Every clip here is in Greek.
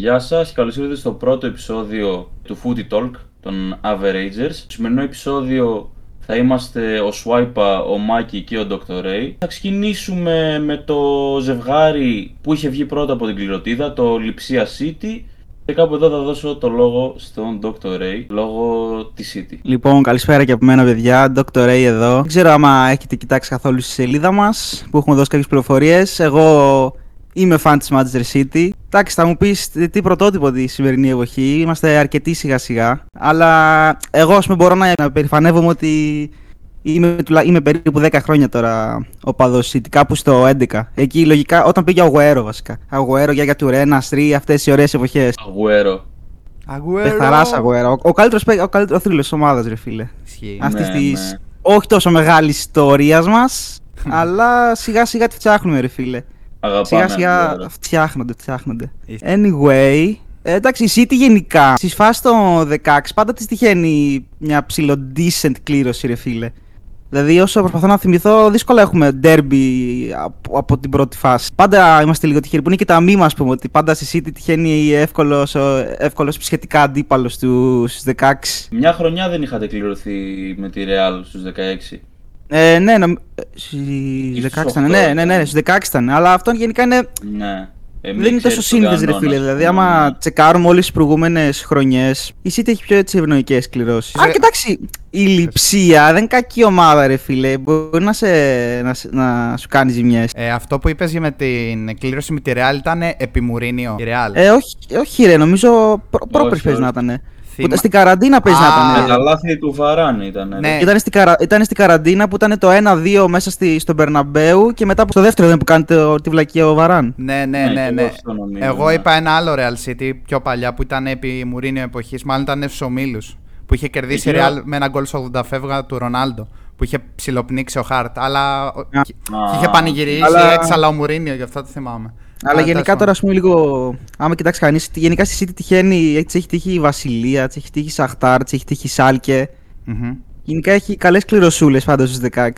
Γεια σας, καλώς ήρθατε στο πρώτο επεισόδιο του Footy Talk των Averagers. Στο σημερινό επεισόδιο θα είμαστε ο Swipa, ο Μάκη και ο Dr. Ray. Θα ξεκινήσουμε με το ζευγάρι που είχε βγει πρώτα από την κληροτίδα, το Lipsia City. Και κάπου εδώ θα δώσω το λόγο στον Dr. Ray, λόγω της City. Λοιπόν, καλησπέρα και από μένα, παιδιά. Dr. Ray εδώ. Δεν ξέρω άμα έχετε κοιτάξει καθόλου στη σελίδα μας που έχουμε δώσει κάποιες πληροφορίες. Εγώ είμαι φαν της Manchester City. Εντάξει, θα μου πεις τι πρωτότυπο τη σημερινή εποχή. Είμαστε αρκετοί σιγά σιγά. Αλλά εγώ, ας πούμε, μπορώ να περηφανεύομαι ότι Είμαι, είμαι περίπου 10 χρόνια τώρα ο παδός City, κάπου στο 11. Εκεί λογικά όταν πήγε Αγουέρο βασικά. Αγουέρο, για του Ρένα, Στρί, αυτές οι ωραίες εποχές. Αγουέρο. Αγουέρο. Πεθαράς Αγουέρο. Ο, ο καλύτερο ο καλύτερο θρύλος της ομάδας, ρε φίλε. Αυτής ναι, της ναι. όχι τόσο μεγάλης ιστορίας μας, αλλά σιγά σιγά τη φτιάχνουμε, ρε φίλε. Αγαπάμε, σιγά σιγά φτιάχνονται, φτιάχνονται. Anyway, ε, εντάξει, η City γενικά στις φάσεις των 16 πάντα της τυχαίνει μια ψηλό decent κλήρωση, ρε φίλε. Δηλαδή, όσο προσπαθώ να θυμηθώ, δύσκολα έχουμε derby από, από την πρώτη φάση. Πάντα είμαστε λίγο τυχεροί. Που είναι και τα μήμα, ας πούμε, ότι πάντα στη City τυχαίνει εύκολος εύκολος σχετικά αντίπαλος στους 16. Μια χρονιά δεν είχατε κληρωθεί με τη Real στους 16. Ε, ναι, νομ... στις 16 ήταν. Ναι, ναι, ναι, στους 16 ήταν. Αλλά αυτό γενικά είναι. Ναι. Εμείς δεν είναι τόσο σύνδεση, ρε φίλε. Δηλαδή, άμα ναι. τσεκάρουμε όλες τις προηγούμενες χρονιές, η City έχει πιο έτσι ευνοϊκές κληρώσεις. Αν κοιτάξει, η λειψία δεν είναι κακή ομάδα, ρε φίλε. Μπορεί να, σε, να, να σου κάνει ζημιές. Ε, αυτό που είπες με την κλήρωση με τη Real ήταν επιμουρίνιο. Η Real. Ε, όχι, όχι, ρε, νομίζω πρόπερ να ήταν. Θύμα... Στην καραντίνα παίζει να ήταν. Τα λάθη του Βαράν ήταν. Ναι. Ήταν, στην καρα... ήταν στην καραντίνα που ήταν το 1-2 μέσα στη... στον Μπερναμπέου και μετά στο δεύτερο δεν που κάνει το... τη βλακία ο Βαράν. Ναι, ναι, ναι. ναι. ναι. Εγώ ναι. είπα ένα άλλο Real City πιο παλιά που ήταν επί Μουρίνιο εποχής, μάλλον ήταν στου ομίλου. Που είχε κερδίσει Real με ένα γκολ στο 80 φεύγα του Ρονάλντο. Που είχε ψιλοπνίξει ο Χάρτ. Αλλά. είχε πανηγυρίσει αλλά... έξαλα ο Μουρίνιο, γι' αυτό το θυμάμαι. Αλλά γενικά τώρα, ας πούμε, λίγο. Άμα κοιτάξεις κανείς, γενικά στη City τυχαίνει. Έτσι έχει τύχει η Βασιλεία, έτσι έχει τύχει η Σαχτάρ, έτσι έχει τύχει η Σάλκε. Mm-hmm. Γενικά έχει καλές κληροσούλες πάντως στους 16.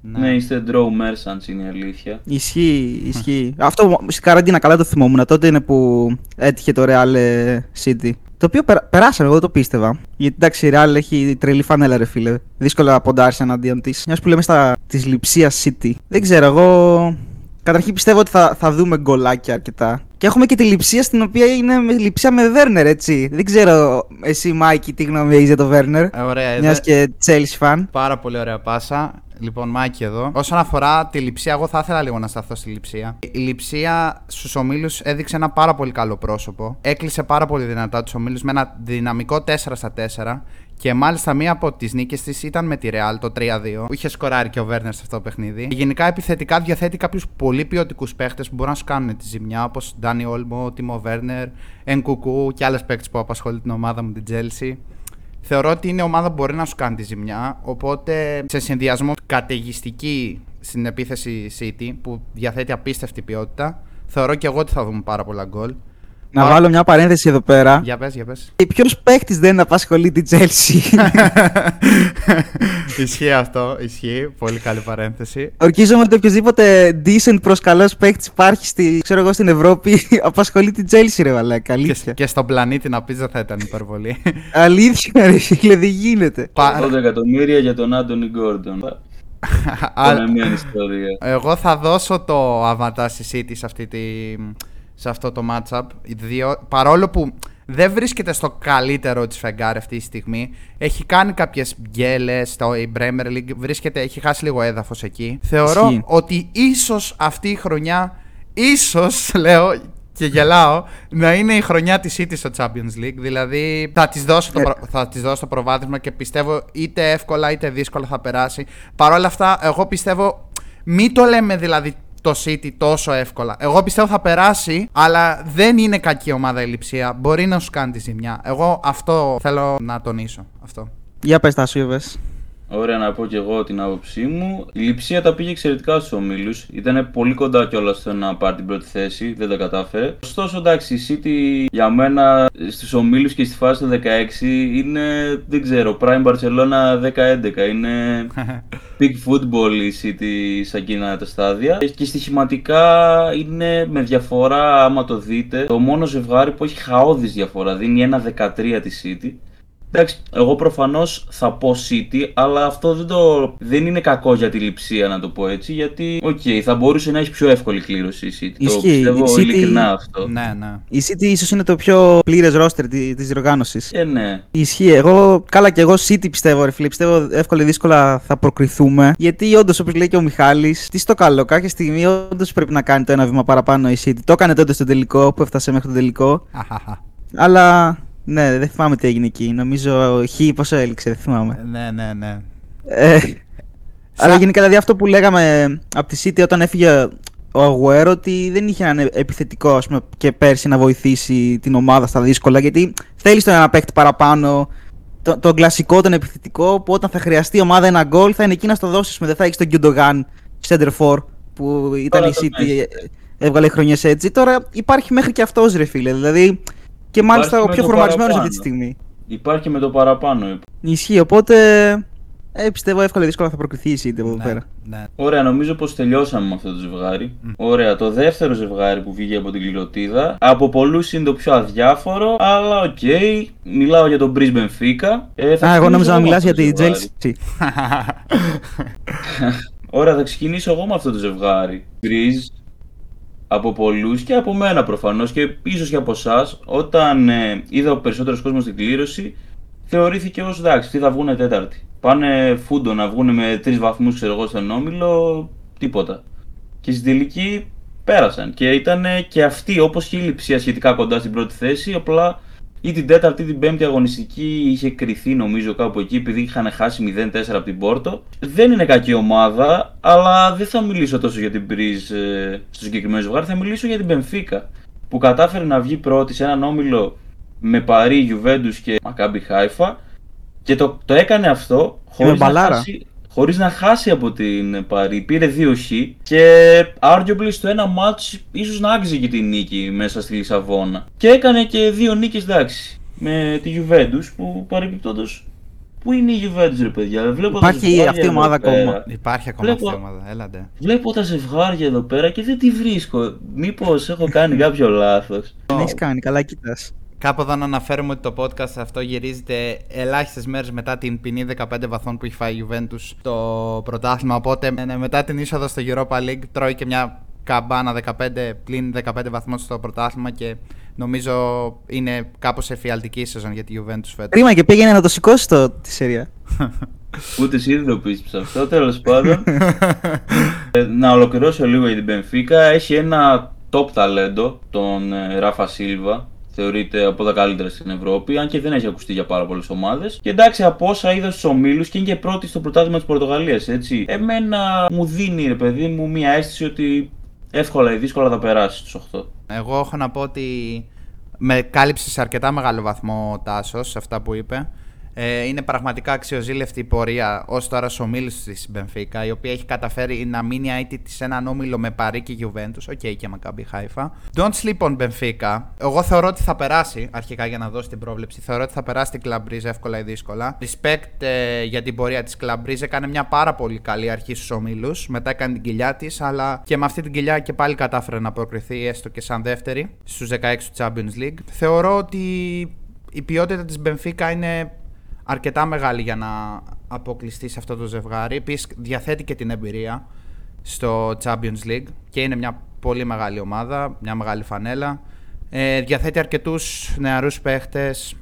Ναι, ναι είστε draw merchants είναι η αλήθεια. Ισχύει, ισχύει. Αυτό στην καραντίνα καλά το θυμόμουν. Τότε είναι που έτυχε το Real ε, City. Το οποίο περ, περάσαμε, εγώ δεν το πίστευα. Γιατί εντάξει, η Real έχει τρελή φανέλα, ρε φίλε. Δύσκολα να ποντάρει εναντίον της. Μιας που λέμε στα της λειψίας City. Δεν ξέρω, εγώ Καταρχήν πιστεύω ότι θα, θα δούμε γκολάκια αρκετά. Και έχουμε και τη λειψία στην οποία είναι με, λειψία με Βέρνερ, έτσι. Δεν ξέρω εσύ, Μάικη, τι γνώμη έχεις για το Βέρνερ. Ε, ωραία, Μιας και Chelsea fan. Πάρα πολύ ωραία πάσα. Λοιπόν, Μάικη εδώ. Όσον αφορά τη λειψία, εγώ θα ήθελα λίγο να σταθώ στη λειψία. Η λειψία στους ομίλους έδειξε ένα πάρα πολύ καλό πρόσωπο. Έκλεισε πάρα πολύ δυνατά τους ομίλους με ένα δυναμικό 4 στα 4. Και μάλιστα μία από τις νίκες της ήταν με τη Real το 3-2, που είχε σκοράρει και ο Βέρνερ σε αυτό το παιχνίδι. Και γενικά επιθετικά διαθέτει κάποιους πολύ ποιοτικούς παίχτες που μπορούν να σου κάνουν τη ζημιά, όπως Ντάνι Όλμο, Τίμο Βέρνερ, Ενκουκού και άλλες παίχτε που απασχολεί την ομάδα μου, την Chelsea. Θεωρώ ότι είναι ομάδα που μπορεί να σου κάνει τη ζημιά. Οπότε σε συνδυασμό καταιγιστική στην επίθεση City που διαθέτει απίστευτη ποιότητα, θεωρώ και εγώ ότι θα δούμε πάρα πολλά γκολ. Να βάλω μια παρένθεση εδώ πέρα. Για πες, για πες. Ποιος παίκτη δεν απασχολεί την Chelsea; ισχύει αυτό, ισχύει. Πολύ καλή παρένθεση. Ορκίζομαι ότι οποιοδήποτε decent προς καλός παίκτη υπάρχει στη, ξέρω εγώ, στην Ευρώπη απασχολεί την Chelsea, ρε Βαλάκα. Αλήθεια. Και, και στον πλανήτη να πεις δεν θα ήταν υπερβολή. αλήθεια, ρε φίλε, δεν γίνεται. 80 εκατομμύρια για τον Άντωνι Γκόρντον. μια ιστορία. Εγώ θα δώσω το avatar στη City σε αυτή τη σε αυτό το matchup. Δύο, παρόλο που δεν βρίσκεται στο καλύτερο της φεγγάρι αυτή τη στιγμή. Έχει κάνει κάποιες γκέλες στο Bremer League. Βρίσκεται, έχει χάσει λίγο έδαφος εκεί. Θεωρώ ότι ίσως αυτή η χρονιά, ίσως λέω και γελάω, να είναι η χρονιά της City στο Champions League. Δηλαδή θα της δώσω, το, ε. θα της δώσω το προβάδισμα και πιστεύω είτε εύκολα είτε δύσκολα θα περάσει. Παρ' όλα αυτά, εγώ πιστεύω. Μην το λέμε δηλαδή το City τόσο εύκολα. Εγώ πιστεύω θα περάσει, αλλά δεν είναι κακή ομάδα η λειψία. Μπορεί να σου κάνει τη ζημιά. Εγώ αυτό θέλω να τονίσω. Αυτό. Για πες τα σου, Ωραία να πω και εγώ την άποψή μου. Η Λιψία τα πήγε εξαιρετικά στους ομίλους. Ήταν πολύ κοντά κιόλας στο να πάρει την πρώτη θέση. Δεν τα κατάφερε. Ωστόσο, εντάξει, η City για μένα στους ομίλους και στη φάση του 16 είναι, δεν ξέρω, Prime Barcelona 10-11. Είναι big football η City σε εκείνα τα στάδια. Και στοιχηματικά είναι με διαφορά, άμα το δείτε, το μόνο ζευγάρι που έχει χαώδη διαφορά. Δίνει ένα 13 τη City. Εντάξει, εγώ προφανώς θα πω City, αλλά αυτό δεν, το... δεν είναι κακό για τη Λειψία να το πω έτσι. Γιατί, OK, okay, θα μπορούσε να έχει πιο εύκολη κλήρωση η City. Ισχύει, το πιστεύω η City... ειλικρινά αυτό. Ναι, ναι. Η City ίσως είναι το πιο πλήρες ρόστερ τη διοργάνωσης. Ε, ναι. Ισχύει. Εγώ, καλά και εγώ City πιστεύω, ρε φίλε. Πιστεύω εύκολα ή δύσκολα θα προκριθούμε. Γιατί όντως, όπως λέει και ο Μιχάλης, τι στο καλό, κάποια στιγμή όντως πρέπει να κάνει το ένα βήμα παραπάνω η City. Το έκανε τότε στο τελικό που έφτασε μέχρι το τελικό. αλλά ναι, δεν θυμάμαι τι έγινε εκεί. Νομίζω χ πόσο έληξε, δεν θυμάμαι. Ναι, ναι, ναι. Ε, αλλά γενικά δηλαδή αυτό που λέγαμε από τη City όταν έφυγε ο Αγουέρο ότι δεν είχε έναν επιθετικό ας πούμε, και πέρσι να βοηθήσει την ομάδα στα δύσκολα γιατί θέλει τον ένα παίκτη παραπάνω τον, τον κλασικό, τον επιθετικό που όταν θα χρειαστεί η ομάδα ένα γκολ θα είναι εκεί να στο δώσει. Δεν θα έχει τον Γκιουντογάν Center for που ήταν η City, έβγαλε χρονιές έτσι. Τώρα υπάρχει μέχρι και αυτός ρε φίλε. Δηλαδή και μάλιστα ο πιο φορμαρισμένος αυτή τη στιγμή. Υπάρχει με το παραπάνω. Ισχύει, οπότε ε, πιστεύω εύκολα ή δύσκολα θα προκριθεί η City από εδώ Ναι, πέρα. ναι. Ωραία, νομίζω πως τελειώσαμε με αυτό το ζευγάρι. Ωραία, το δεύτερο ζευγάρι που βγήκε από την κληροτίδα. Από πολλούς είναι το πιο αδιάφορο, αλλά οκ. Μιλάω για τον Brisbane Benfica. Ε, θα Α, εγώ ξεκινήσω νόμιζα να με μιλάς αυτό για το τη ζευγάρι. Chelsea. Ωραία, θα ξεκινήσω εγώ με αυτό το ζευγάρι. Γκριζ από πολλούς και από μένα προφανώς και ίσως και από εσάς, όταν ε, είδα ο περισσότερος κόσμος στην κλήρωση, θεωρήθηκε ως εντάξει, τι θα βγουνε τέταρτη. Πάνε φούντο να βγουνε με τρεις βαθμούς, ξέρω εγώ, στον όμιλο, τίποτα. Και στην τελική πέρασαν και ήταν και αυτοί όπως και η Λιψία σχετικά κοντά στην πρώτη θέση, απλά ή την τέταρτη ή την πέμπτη αγωνιστική είχε κρυθεί νομίζω κάπου εκεί επειδή είχαν χάσει 0-4 από την Πόρτο. Δεν είναι κακή ομάδα, αλλά δεν θα μιλήσω τόσο για την Μπριζ ε, στο συγκεκριμένο ζευγάρι, θα μιλήσω για την Πενφύκα που κατάφερε να βγει πρώτη σε έναν όμιλο με Παρί, Γιουβέντους και Μακάμπι Χάιφα και το, το έκανε αυτό χωρίς να, μπαλάρα. χάσει, χωρίς να χάσει από την Παρί. Πήρε 2 χ και arguably στο ένα match ίσως να άξιζε και τη νίκη μέσα στη Λισαβόνα. Και έκανε και δύο νίκες εντάξει με τη Juventus που παρεμπιπτόντως Πού είναι η Juventus ρε παιδιά, βλέπω τα Υπάρχει ζευγάρια αυτή η εδώ ομάδα πέρα. ακόμα. Υπάρχει ακόμα Βλέπω- αυτή η ομάδα. Έλατε. Βλέπω τα ζευγάρια εδώ πέρα και δεν τη βρίσκω. Μήπως έχω κάνει κάποιο λάθος. Δεν έχεις κάνει, καλά κοίτα. Κάπου εδώ να αναφέρουμε ότι το podcast αυτό γυρίζεται ελάχιστες μέρες μετά την ποινή 15 βαθμών που έχει φάει η Juventus στο πρωτάθλημα. Οπότε ε, ναι, μετά την είσοδο στο Europa League τρώει και μια καμπάνα 15 πλην 15 βαθμών στο πρωτάθλημα και νομίζω είναι κάπως εφιαλτική η σεζόν για τη Juventus φέτος. Κρίμα και πήγαινε να το σηκώσει το, τη σειρά. Ούτε εσύ δεν το πίστεψα αυτό, τέλος πάντων. Ε, να ολοκληρώσω λίγο για την Benfica. Έχει ένα top ταλέντο, τον ε, Ράφα Σίλβα. Θεωρείται από τα καλύτερα στην Ευρώπη, αν και δεν έχει ακουστεί για πάρα πολλές ομάδες. Και εντάξει, από όσα είδα στους ομίλους και είναι και πρώτη στο πρωτάθλημα της Πορτογαλίας, έτσι. Εμένα μου δίνει, ρε παιδί μου, μια αίσθηση ότι εύκολα ή δύσκολα θα περάσει στους 8. Εγώ έχω να πω ότι με κάλυψες σε αρκετά μεγάλο βαθμό ο Τάσος σε αυτά που είπε. Ε, είναι πραγματικά αξιοζήλευτη η πορεία ως τώρα στου ομίλου της Μπενφίκα, η οποία έχει καταφέρει να μείνει αήττητη σε έναν όμιλο με Παρί και Juventus. OK, και Μακάμπι Χάιφα. Don't sleep on Benfica. Εγώ θεωρώ ότι θα περάσει, αρχικά για να δώσει την πρόβλεψη, θεωρώ ότι θα περάσει την Club Brugge εύκολα ή δύσκολα. Respect ε, για την πορεία της Club Brugge. Έκανε μια πάρα πολύ καλή αρχή στους ομίλους. Μετά έκανε την κοιλιά της, αλλά και με αυτή την κοιλιά και πάλι κατάφερε να προκριθεί έστω και σαν δεύτερη στους 16 του Champions League. Θεωρώ ότι η ποιότητα της Benfica είναι αρκετά μεγάλη για να αποκλειστεί σε αυτό το ζευγάρι. Επίσης, διαθέτει και την εμπειρία στο Champions League και είναι μια πολύ μεγάλη ομάδα, μια μεγάλη φανέλα. Ε, διαθέτει αρκετούς νεαρούς παίχτες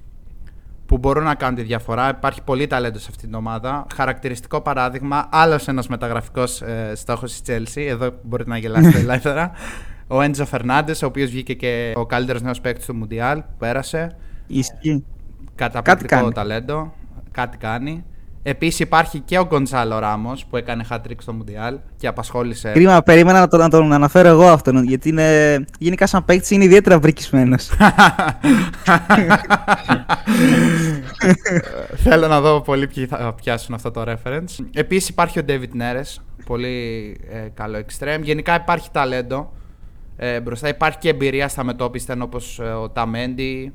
που μπορούν να κάνουν τη διαφορά. Υπάρχει πολύ ταλέντο σε αυτήν την ομάδα. Χαρακτηριστικό παράδειγμα, άλλος ένας μεταγραφικός ε, στόχος της Chelsea. Εδώ μπορείτε να γελάσετε ελεύθερα. Ο Έντζο Φερνάντε, ο οποίος βγήκε και ο καλύτερος νέος παίκτης του Μουντιάλ, που πέρασε. Ισχύει. Καταπληκτικό κάνει. ταλέντο. Κάτι κάνει. Επίσης υπάρχει και ο Γκοντζάλο Ράμος που έκανε hat-trick στο Μουντιάλ και απασχόλησε. Κρίμα, περίμενα να τον, να τον αναφέρω εγώ αυτόν. Γιατί είναι, γενικά, σαν παίκτης είναι ιδιαίτερα βρικισμένος. Θέλω να δω πολύ ποιοι θα πιάσουν αυτό το reference. Επίσης υπάρχει ο David Neres, πολύ ε, καλό extreme. Γενικά υπάρχει ταλέντο ε, μπροστά. Υπάρχει και εμπειρία στα μετόπιστεν όπως ε, ο Ταμέντι.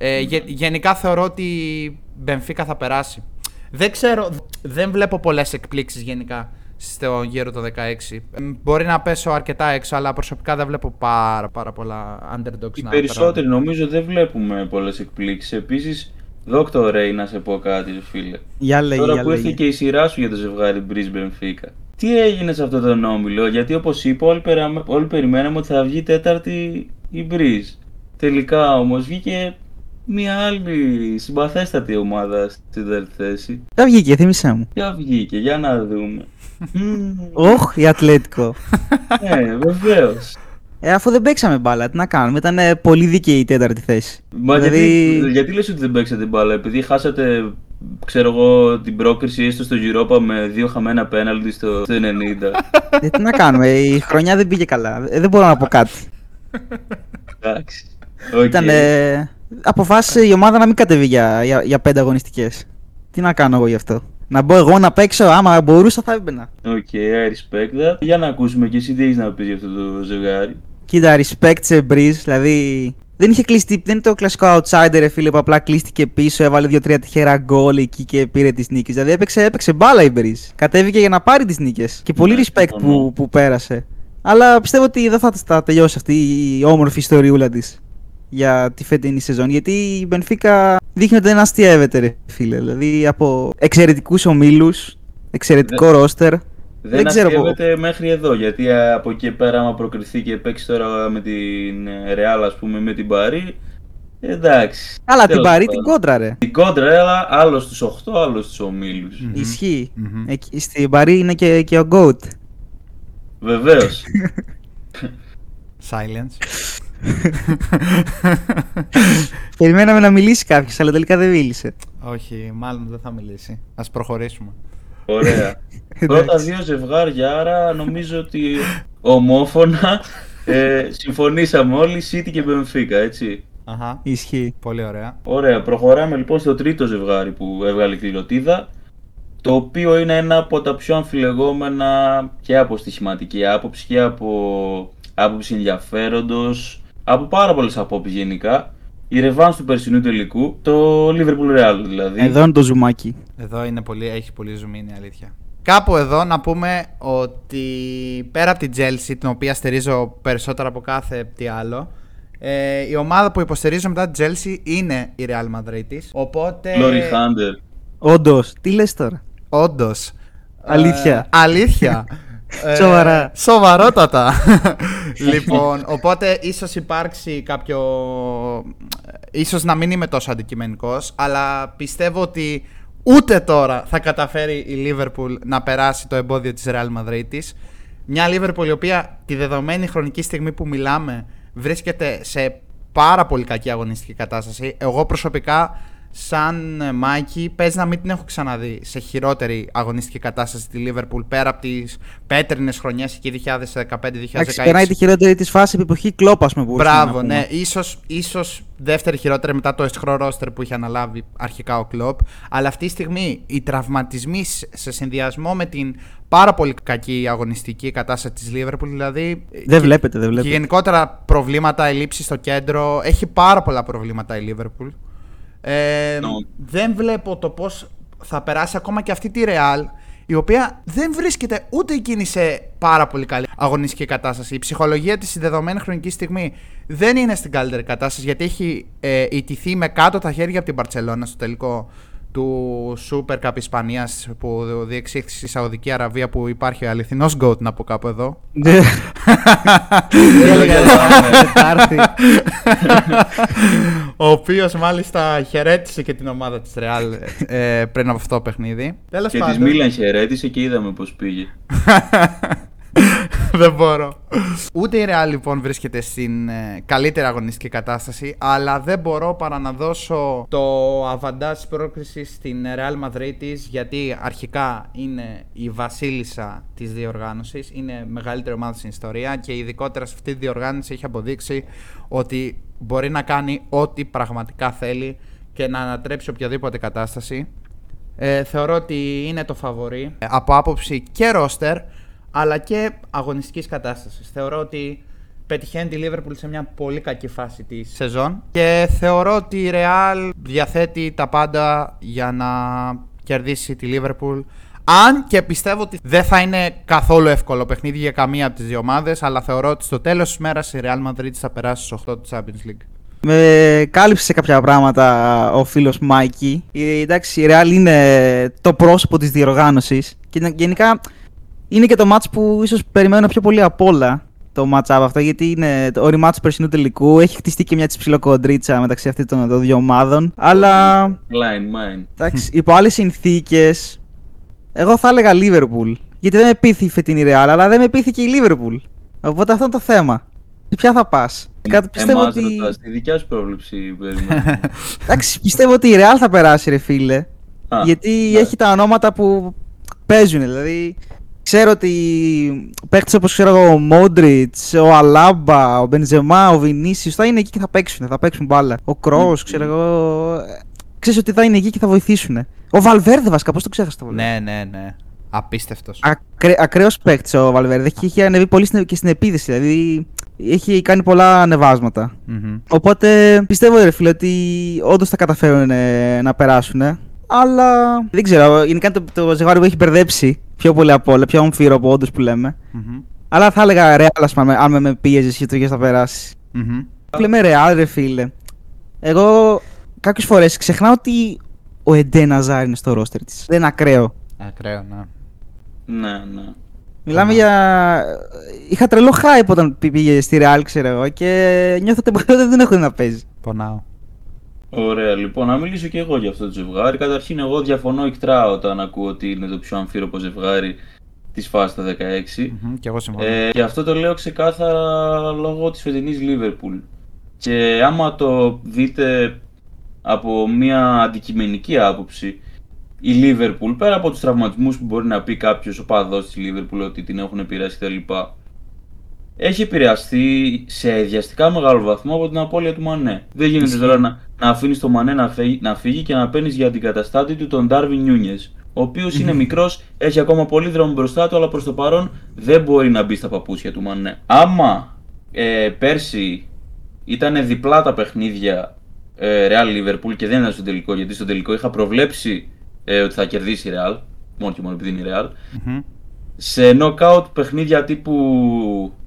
Ε, γε- γενικά θεωρώ ότι η Μπενφίκα θα περάσει. Δεν ξέρω, δεν βλέπω πολλές εκπλήξεις γενικά στο γύρο το 16. Ε, Μπορεί να πέσω αρκετά έξω, αλλά προσωπικά δεν βλέπω πάρα, πάρα πολλά underdogs Οι να περισσότεροι νομίζω δεν βλέπουμε πολλές εκπλήξεις. Επίσης, Dr. Ray, να σε πω κάτι, ρε φίλε. Για λέγε, Τώρα για που ήρθε λέγε. και η σειρά σου για το ζευγάρι Brisbane Benfica. Τι έγινε σε αυτόν τον όμιλο, γιατί όπως είπα, όλοι, περαμε- όλοι περιμέναμε ότι θα βγει τέταρτη η Breeze. Τελικά όμως βγήκε μια άλλη συμπαθέστατη ομάδα στην τέταρτη θέση. Τα βγήκε, θύμισέ μου. Ποια βγήκε, για να δούμε. Μμμ, Όχ, η Ατλέτικο. Ναι, βεβαίως. Ε, αφού δεν παίξαμε μπάλα, τι να κάνουμε. Ήταν ε, πολύ δίκαιη η τέταρτη θέση. Μα Δηλαδή- γιατί, γιατί λες ότι δεν παίξατε μπάλα, επειδή χάσατε, ξέρω εγώ, την πρόκριση έστω στο Europa με δύο χαμένα πέναλτι στο, στο 90. ε, τι να κάνουμε, η χρονιά δεν πήγε καλά. Ε, δεν μπορώ να πω κάτι. Εντάξει. Οκ. Ήταν, ε, αποφάσισε η ομάδα να μην κατεβεί για, για, για πέντε αγωνιστικές. Τι να κάνω εγώ γι' αυτό; Να μπω εγώ να παίξω, άμα μπορούσα θα έμπαινα. OK, I respect that. Για να ακούσουμε και εσύ τι έχεις να πεις για αυτό το ζευγάρι. Κοίτα, respect σε Brugge, δηλαδή δεν είχε κλειστεί, δεν είναι το κλασικό outsider, ρε φίλε, που απλά κλείστηκε πίσω, έβαλε δύο-τρία τυχερά γκολ εκεί και πήρε τις νίκες. Δηλαδή έπαιξε, έπαιξε μπάλα η Brugge. Κατέβηκε για να πάρει τις νίκες. Και πολύ Ναι, respect συμφωνώ. που, που πέρασε. Αλλά πιστεύω ότι δεν θα, θα τελειώσει αυτή η όμορφη ιστοριούλα της για τη φετινή σεζόν. Γιατί η Benfica δείχνει ότι δεν αστείευεται, ρε φίλε. Δηλαδή από εξαιρετικούς ομίλους, εξαιρετικό ρόστερ. Δεν, Δεν ξέρω αστείευεται μέχρι εδώ, γιατί α, από εκεί πέρα άμα προκριθεί και παίξει τώρα με την ε, Real ας πούμε με την Παρή, εντάξει. Αλλά την Τέλος πάρει πάντων. την κόντρα, ρε. Την κόντρα, ρε, αλλά άλλος στους 8, άλλος στους ομίλους. Μμμ. Ισχύει. Μμμ. Εκεί, στην Παρή είναι και, και ο Goat. Βεβαίως. Silence. Περιμέναμε να μιλήσει κάποιος, αλλά τελικά δεν μίλησε. Όχι, μάλλον δεν θα μιλήσει. Α προχωρήσουμε. Ωραία. Πρώτα δύο ζευγάρια, άρα νομίζω ότι ομόφωνα ε, συμφωνήσαμε όλοι, City και Benfica, έτσι. Αχα. Ισχύει. Πολύ ωραία. Ωραία, προχωράμε λοιπόν στο τρίτο ζευγάρι που έβγαλε η κληροτίδα, το οποίο είναι ένα από τα πιο αμφιλεγόμενα και από στοιχηματική άποψη και από άποψη ενδιαφέροντος, από πάρα πολλές απόψεις γενικά. Η ρεβάνς του περσινού τελικού, το Liverpool Real δηλαδή. Εδώ είναι το ζουμάκι. Εδώ είναι πολύ, έχει πολύ ζουμί, είναι η αλήθεια. Κάπου εδώ να πούμε ότι πέρα από την Chelsea, την οποία στηρίζω περισσότερο από κάθε τι άλλο, ε, η ομάδα που υποστηρίζω μετά την Chelsea είναι η Real Madrid της. Οπότε... Glory Hunter. Όντως, τι λες τώρα; Όντως. Αλήθεια. Ε, αλήθεια. Ε, Σοβαρά. Σοβαρότατα. λοιπόν, οπότε ίσως υπάρξει κάποιο... Ίσως να μην είμαι τόσο αντικειμενικός, αλλά πιστεύω ότι ούτε τώρα θα καταφέρει η Liverpool να περάσει το εμπόδιο της Real Madrid της. Μια Liverpool η οποία τη δεδομένη χρονική στιγμή που μιλάμε βρίσκεται σε πάρα πολύ κακή αγωνιστική κατάσταση. Εγώ προσωπικά σαν ε, Μάικη παίζει να μην την έχω ξαναδεί σε χειρότερη αγωνιστική κατάσταση τη Liverpool πέρα από τις πέτρινες χρονιές εκεί 2015-2016. Εντάξει, περνάει τη χειρότερη της φάση επί εποχή κλόπ, ας πούμε. που μπορούσαμε να Μπράβο, πούμε. ναι. Ίσως, ίσως δεύτερη χειρότερη μετά το εσχρό ρόστερ που είχε αναλάβει αρχικά ο Κλόπ. Αλλά αυτή τη στιγμή οι τραυματισμοί σ- σε συνδυασμό με την πάρα πολύ κακή αγωνιστική κατάσταση της Liverpool, δηλαδή... Δεν και- βλέπετε, δεν Και βλέπετε. γενικότερα προβλήματα, ελλείψεις στο κέντρο. Έχει πάρα πολλά προβλήματα η Liverpool. Ε, Ναι. Δεν βλέπω το πώς θα περάσει ακόμα και αυτή τη Real, η οποία δεν βρίσκεται ούτε εκείνη σε πάρα πολύ καλή αγωνιστική κατάσταση. Η ψυχολογία της στη δεδομένη χρονική στιγμή δεν είναι στην καλύτερη κατάσταση, γιατί έχει ε, ιτηθεί με κάτω τα χέρια από την Barcelona στο τελικό του Super Cup Ισπανίας που διεξήχθη στη Σαουδική Αραβία που υπάρχει ο αληθινός GOAT να πω κάπου εδώ Ναι. Έλεγα, «Θα- θα έρθει». ο οποίος μάλιστα χαιρέτησε και την ομάδα της Real ε, πριν από αυτό το παιχνίδι. Τέλος Και πάντων. της Μίλαν χαιρέτησε και είδαμε πώς πήγε. δεν μπορώ. Ούτε η Real λοιπόν βρίσκεται στην ε, καλύτερη αγωνιστική κατάσταση, αλλά δεν μπορώ παρά να δώσω το αβαντάζ πρόκρισης στην Real Madrid της, γιατί αρχικά είναι η βασίλισσα της διοργάνωσης, είναι μεγαλύτερη ομάδα στην ιστορία και ειδικότερα σε αυτή τη διοργάνωση έχει αποδείξει ότι μπορεί να κάνει ό,τι πραγματικά θέλει και να ανατρέψει οποιαδήποτε κατάσταση. Ε, θεωρώ ότι είναι το φαβορή ε, από άποψη και ρόστερ αλλά και αγωνιστικής κατάστασης. Θεωρώ ότι πετυχαίνει τη Liverpool σε μια πολύ κακή φάση της σεζόν και θεωρώ ότι η Real διαθέτει τα πάντα για να κερδίσει τη Liverpool. Αν και πιστεύω ότι δεν θα είναι καθόλου εύκολο παιχνίδι για καμία από τις δύο ομάδες, αλλά θεωρώ ότι στο τέλος της μέρας η Real Madrid θα περάσει στους 8 του Champions League. Με κάλυψε σε κάποια πράγματα ο φίλος Μάικη. Η, εντάξει, η Real είναι το πρόσωπο της διοργάνωσης και γενικά είναι και το match που ίσως περιμένω πιο πολύ απ' όλα το match up αυτό γιατί είναι το rematch του περσινού τελικού. Έχει χτιστεί και μια της ψιλοκοντρίτσα μεταξύ αυτών των, των δύο ομάδων. Αλλά. Line mine. Εντάξει, υπό άλλες συνθήκες, εγώ θα έλεγα Liverpool. Γιατί δεν με πείθει η φετινή Real, αλλά δεν με πείθει και η Liverpool. Οπότε αυτό είναι το θέμα. Σε ποια θα πας; Πιστεύω Εμάς ότι. Ρωτάς, τη δικιά σου πρόβλεψη περιμένω. Εντάξει, πιστεύω ότι η Real θα περάσει, ρε φίλε. Α, γιατί ναι. έχει τα ονόματα που παίζουν. Δηλαδή, ξέρω ότι παίχτε όπως ξέρω εγώ, ο Μόντριτς, ο Αλάμπα, ο Μπενζεμά, ο Βινίσιος θα είναι εκεί και θα παίξουν. Θα παίξουν μπάλα. Ο Κρός, mm. ξέρω εγώ. Ξέρεις ότι θα είναι εκεί και θα βοηθήσουν. Ο Βαλβέρδε βασικά, πώς το ξέχασα το Ναι, ναι, ναι. Απίστευτος. Ακρε, Ακραίος παίκτης ο Βαλβέρδε. Έχει, έχει ανεβεί πολύ και στην επίδεση. Δηλαδή έχει κάνει πολλά Οπότε πιστεύω, ρε φίλε, ότι όντως θα καταφέρουν ε, να περάσουν. Αλλά δεν ξέρω. Γενικά το, το ζευγάρι που έχει μπερδέψει πιο πολύ από όλα, πιο ομφύρο από όντως που λέμε. Mm-hmm. Αλλά θα έλεγα Real, ας πούμε, αν με πίεζες και το θα περάσεις. Mm-hmm. Λέμε Real, ρε φίλε. Εγώ κάποιες φορές ξεχνάω ότι ο Εντέ Ναζάρ είναι στο ρόστερ της. Δεν είναι ακραίο. Ακραίο, ναι. Ναι, ναι. Μιλάμε για. Είχα τρελό hype όταν πήγε στη Real, ξέρω εγώ, και νιώθω ότι δεν έχω να παίζει. Πονάω. Ωραία, λοιπόν, να μιλήσω και εγώ για αυτό το ζευγάρι. Καταρχήν, εγώ διαφωνώ εκτρά όταν ακούω ότι είναι το πιο αμφίροπο ζευγάρι της φάσης τα 16. Mm-hmm, και εγώ συμφωνώ. Ε, και αυτό το λέω ξεκάθαρα λόγω της φετινής Liverpool. Και άμα το δείτε από μια αντικειμενική άποψη, η Liverpool, πέρα από τους τραυματισμούς που μπορεί να πει κάποιος οπαδός της Liverpool ότι την έχουν επηρεάσει κτλ. Έχει επηρεαστεί σε διαστικά μεγάλο βαθμό από την απώλεια του Μανέ. Δεν γίνεται τώρα να, να αφήνεις το Μανέ να φύγει, να φύγει και να παίρνεις για αντικαταστάτη του τον Ντάρβιν Νιούνιε. Ο οποίος είναι μικρός, έχει ακόμα πολύ δρόμο μπροστά του, αλλά προς το παρόν δεν μπορεί να μπει στα παπούτσια του Μανέ. Άμα ε, πέρσι ήταν διπλά τα παιχνίδια ε, Real Liverpool και δεν ήταν στο τελικό, γιατί στο τελικό είχα προβλέψει ε, ότι θα κερδίσει η Real, μόνο και μόνο επειδή είναι η Real. mm Σε knockout παιχνίδια τύπου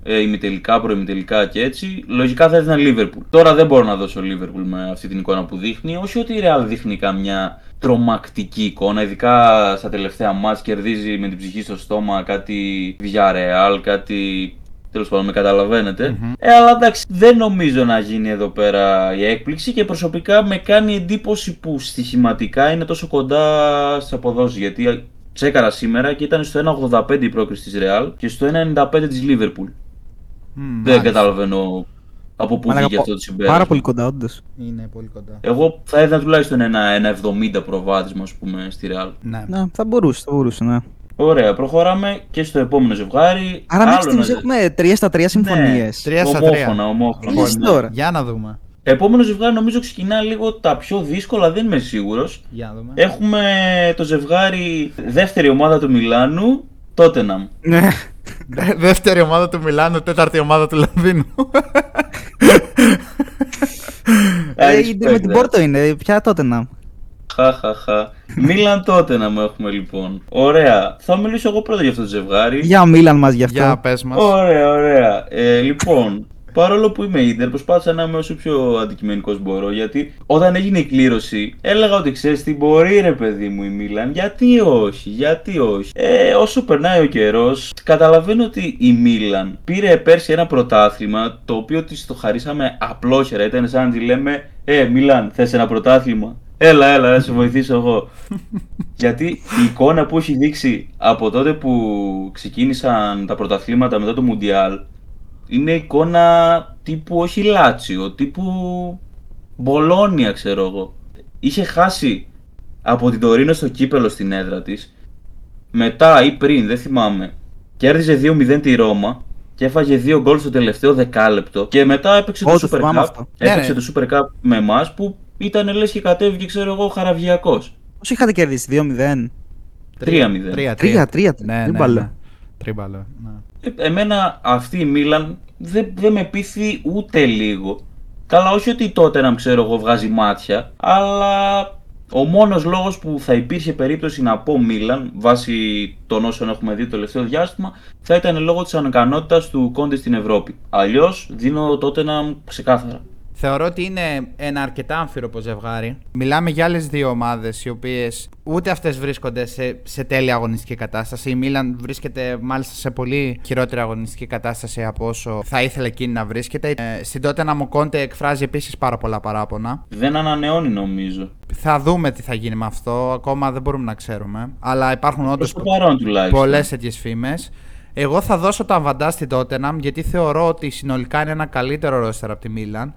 ε, ημιτελικά, προημιτελικά και έτσι, λογικά θα έδινα Liverpool. Τώρα δεν μπορώ να δώσω Liverpool με αυτή την εικόνα που δείχνει, όχι ότι η Real δείχνει καμιά τρομακτική εικόνα, ειδικά στα τελευταία μάτς κερδίζει με την ψυχή στο στόμα κάτι Villarreal, κάτι Τέλος πάντων, με καταλαβαινετε Ε, αλλά εντάξει, δεν νομίζω να γίνει εδώ πέρα η έκπληξη και προσωπικά με κάνει εντύπωση που στοιχηματικά είναι τόσο κοντά στις αποδόσεις. Γιατί τσέκαρα σήμερα και ήταν στο 1,85 η πρόκριση της Real και στο 1,95 της Liverpool. δεν καταλαβαίνω από πού βγήκε αυτό το συμπέρασμα. Πάρα πολύ κοντά, όντως. Είναι πολύ κοντά. Εγώ θα έδινα τουλάχιστον ένα, ένα 70 προβάδισμα, ας πούμε, στη Real. Ναι. ναι, θα μπορούσε, θα μπορούσε, ναι. Ωραία, προχωράμε και στο επόμενο ζευγάρι. Άρα μέχρι στιγμής έχουμε 3 στα 3 συμφωνίες. Ναι, 3 στα 3. Ομόφωνα, ομόφωνα. Ναι. τώρα. Για να δούμε. Επόμενο ζευγάρι νομίζω ξεκινά λίγο τα πιο δύσκολα, δεν είμαι σίγουρος. Για να δούμε. Έχουμε το ζευγάρι δεύτερη ομάδα του Μιλάνου, Τότεναμ. Ναι. δεύτερη ομάδα του Μιλάνου, τέταρτη ομάδα του Λονδίνου. ε, με την Πόρτο είναι, ποια Τότεναμ. Χαχαχα. Μίλαν τότε να μου έχουμε λοιπόν. Ωραία. Θα μιλήσω εγώ πρώτα για αυτό το ζευγάρι. Για Μίλαν μας γι' αυτό. Για πες μας. Ωραία, ωραία. Ε, λοιπόν, παρόλο που είμαι ίντερ, προσπάθησα να είμαι όσο πιο αντικειμενικός μπορώ. Γιατί όταν έγινε η κλήρωση, έλεγα ότι ξέρεις τι μπορεί, ρε παιδί μου, η Μίλαν. Γιατί όχι, γιατί όχι. Ε, όσο περνάει ο καιρός, καταλαβαίνω ότι η Μίλαν πήρε πέρσι ένα πρωτάθλημα το οποίο της το χαρίσαμε απλόχερα. Ήταν σαν να τη λέμε, Ε, Μίλαν, θες ένα πρωτάθλημα; Έλα, έλα, να σε βοηθήσω εγώ. Γιατί η εικόνα που έχει δείξει από τότε που ξεκίνησαν τα πρωταθλήματα μετά το Μουντιάλ είναι εικόνα τύπου όχι Λάτσιο, τύπου Μπολόνια ξέρω εγώ. Είχε χάσει από την Τωρίνο στο κύπελο στην έδρα της. Μετά ή πριν, δεν θυμάμαι, κέρδιζε 2-0 τη Ρώμα και έφαγε δύο γκολ στο τελευταίο δεκάλεπτο. Και μετά έπαιξε Ω, το το Super θυμάμαι Cup. αυτό. Έπαιξε Ναι, το Super Cup με εμάς που ήταν λες και κατέβηκε, ξέρω εγώ, χαραβιακός. Πώς είχατε κερδίσει, 2-0. 3-0. 3-3. Ναι, Τρίμπαλο. ναι, ναι. Τρίμπαλο. Ναι. Ε, εμένα αυτή η Μίλαν δεν δεν με πείθει ούτε λίγο. Καλά, όχι ότι τότε να ξέρω εγώ βγάζει μάτια, αλλά ο μόνος λόγος που θα υπήρχε περίπτωση να πω Μίλαν, βάσει των όσων έχουμε δει το τελευταίο διάστημα, θα ήταν λόγω της ανικανότητας του Κόντε στην Ευρώπη. Αλλιώς δίνω τότε να ξεκάθαρα. Θεωρώ ότι είναι ένα αρκετά αμφίροπο ζευγάρι. Μιλάμε για άλλες δύο ομάδες οι οποίες ούτε αυτές βρίσκονται σε, σε τέλεια αγωνιστική κατάσταση. Η Μίλαν βρίσκεται μάλιστα σε πολύ χειρότερη αγωνιστική κατάσταση από όσο θα ήθελε εκείνη να βρίσκεται. Ε, στην τότε να μου Κόντε εκφράζει επίσης πάρα πολλά παράπονα. Δεν ανανεώνει νομίζω. Θα δούμε τι θα γίνει με αυτό. Ακόμα δεν μπορούμε να ξέρουμε. Αλλά υπάρχουν όντως Προς το παρόν τουλάχιστον. πολλές τέτοιες φήμες. Εγώ θα δώσω το αβαντά στην Tottenham γιατί θεωρώ ότι συνολικά είναι ένα καλύτερο ρόστερ από τη Μίλαν.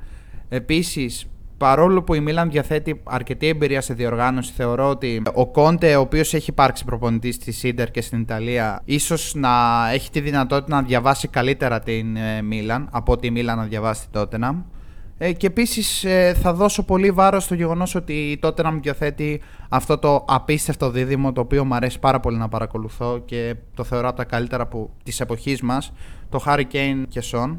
Επίσης, παρόλο που η Μίλαν διαθέτει αρκετή εμπειρία σε διοργάνωση, θεωρώ ότι ο Κόντε, ο οποίος έχει υπάρξει προπονητής στη Σίντερ και στην Ιταλία, ίσως να έχει τη δυνατότητα να διαβάσει καλύτερα την ε, Μίλαν από ότι η Μίλαν να διαβάσει την Tottenham. Ε, και επίσης θα δώσω πολύ βάρος στο γεγονός ότι η Tottenham διαθέτει αυτό το απίστευτο δίδυμο το οποίο μου αρέσει πάρα πολύ να παρακολουθώ και το θεωρώ από τα καλύτερα που, της εποχής μας, το Harry Kane και Son.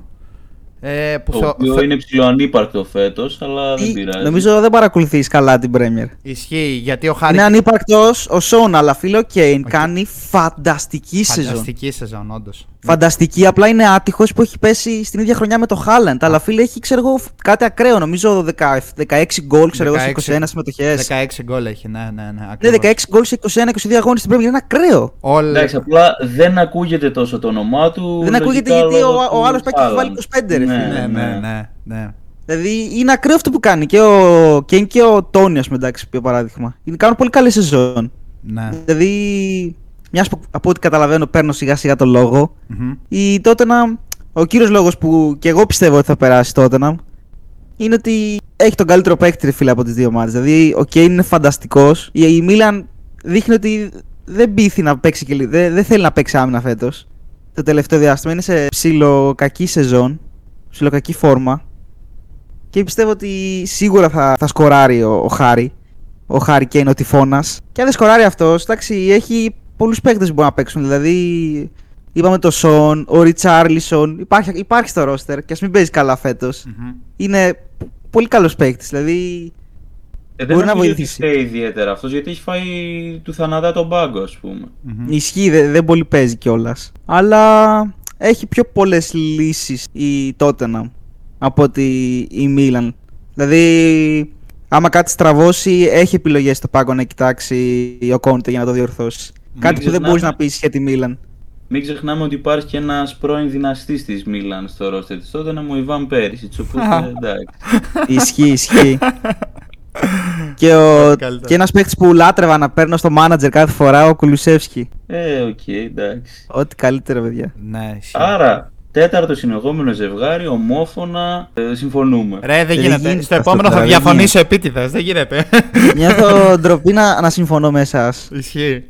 Ε, που Το θεω- οποίο θε- είναι ψηλοανύπαρκτο φέτος, αλλά δεν Ή- πειράζει. Νομίζω δεν παρακολουθείς καλά την Premier. Ισχύει γιατί ο Harry Είναι ανύπαρκτος ο Σόν, αλλά φίλο Κέιν κάνει φανταστική σεζόν. Φανταστική σεζόν, όντως. Φανταστική, απλά είναι άτυχος που έχει πέσει στην ίδια χρονιά με το Χάλαντ. Αλλά φίλε έχει ξέρω εγώ κάτι ακραίο. Νομίζω 10 16 γκολ ξέρω εγώ σε 21 συμμετοχές. 16 γκολ έχει, ναι, ναι, ναι. Ναι, ακριβώς. 16 γκολ σε 21-22 αγώνες στην Premier είναι ακραίο. Όλα... Εντάξει, απλά δεν ακούγεται τόσο το όνομά του. Δεν ακούγεται λογικά γιατί λόγω ο, του ο άλλος πάει και έχει βάλει Haaland. 25 ρε Ναι, φίλε. ναι, ναι, ναι, ναι. Δηλαδή είναι ακραίο αυτό που κάνει και ο Κέιν και ο Τόνι, ας πούμε, εντάξει, για παράδειγμα. Είναι, κάνουν πολύ καλή σεζόν. ναι. Δηλαδή, μιας που από ό,τι καταλαβαίνω, παίρνω σιγά σιγά το λόγο. Μμμ. Η Tottenham, ο κύριος λόγος που και εγώ πιστεύω ότι θα περάσει η Tottenham είναι ότι έχει τον καλύτερο παίκτη ρε φίλε από τις δύο ομάδες. Δηλαδή ο Κέιν είναι φανταστικός. Η, η Μίλαν δείχνει ότι δεν πείθει να παίξει και λι- δεν, δεν θέλει να παίξει άμυνα φέτος. Το τελευταίο διάστημα είναι σε ψιλοκακή σεζόν, ψιλοκακή φόρμα. Και πιστεύω ότι σίγουρα θα, θα σκοράρει ο, ο Χάρη. Ο Χάρη Κέιν, ο τυφώνας. Και αν δεν σκοράρει αυτός, εντάξει, έχει πολλούς παίκτες που μπορούν να παίξουν. Δηλαδή, είπαμε το Σον, ο Ριτσάρλισον. Υπάρχει, υπάρχει στο ρόστερ και ας μην παίζει καλά φέτος. Μμμ. Είναι π- πολύ καλός παίκτης. Δηλαδή, Ε, δεν Μπορεί να ακούγεται ότι βοηθήσει. φταίει ιδιαίτερα αυτός γιατί έχει φάει του θανατά τον πάγκο, ας πούμε. Μμμ. ισχύει, δε- δεν πολύ παίζει κιόλας. Αλλά έχει πιο πολλές λύσεις η Tottenham από ότι η Μίλαν. Δηλαδή, άμα κάτι στραβώσει, έχει επιλογές στο πάγκο να κοιτάξει ο Κόντε για να το διορθώσει. Κάτι που δεν ξεχνάμε. μπορείς να πεις για τη Μίλαν. Μην ξεχνάμε ότι υπάρχει και ένας πρώην δυναστής της Μίλαν στο ρόστερ της τότε, ονόματι Ιβάν Πέρισιτς, οπότε εντάξει. ισχύει, ισχύει. και, ο, Καλύτερα. και ένας παίκτης που λάτρευα να παίρνω στο Manager κάθε φορά, ο Κουλουσεύσκι. Ε, οκ, εντάξει. Ό,τι καλύτερο, παιδιά. Ναι, ισχύει. Άρα, τέταρτος συνεχόμενο ζευγάρι, ομόφωνα, ε, συμφωνούμε. Ρε, δεν Δεν γίνεται. γίνεται Στο αυτό επόμενο θα τώρα, δεν διαφωνήσω επίτηδες. Δεν γίνεται. Νιώθω ντροπή να, να συμφωνώ με εσάς. Ισχύει.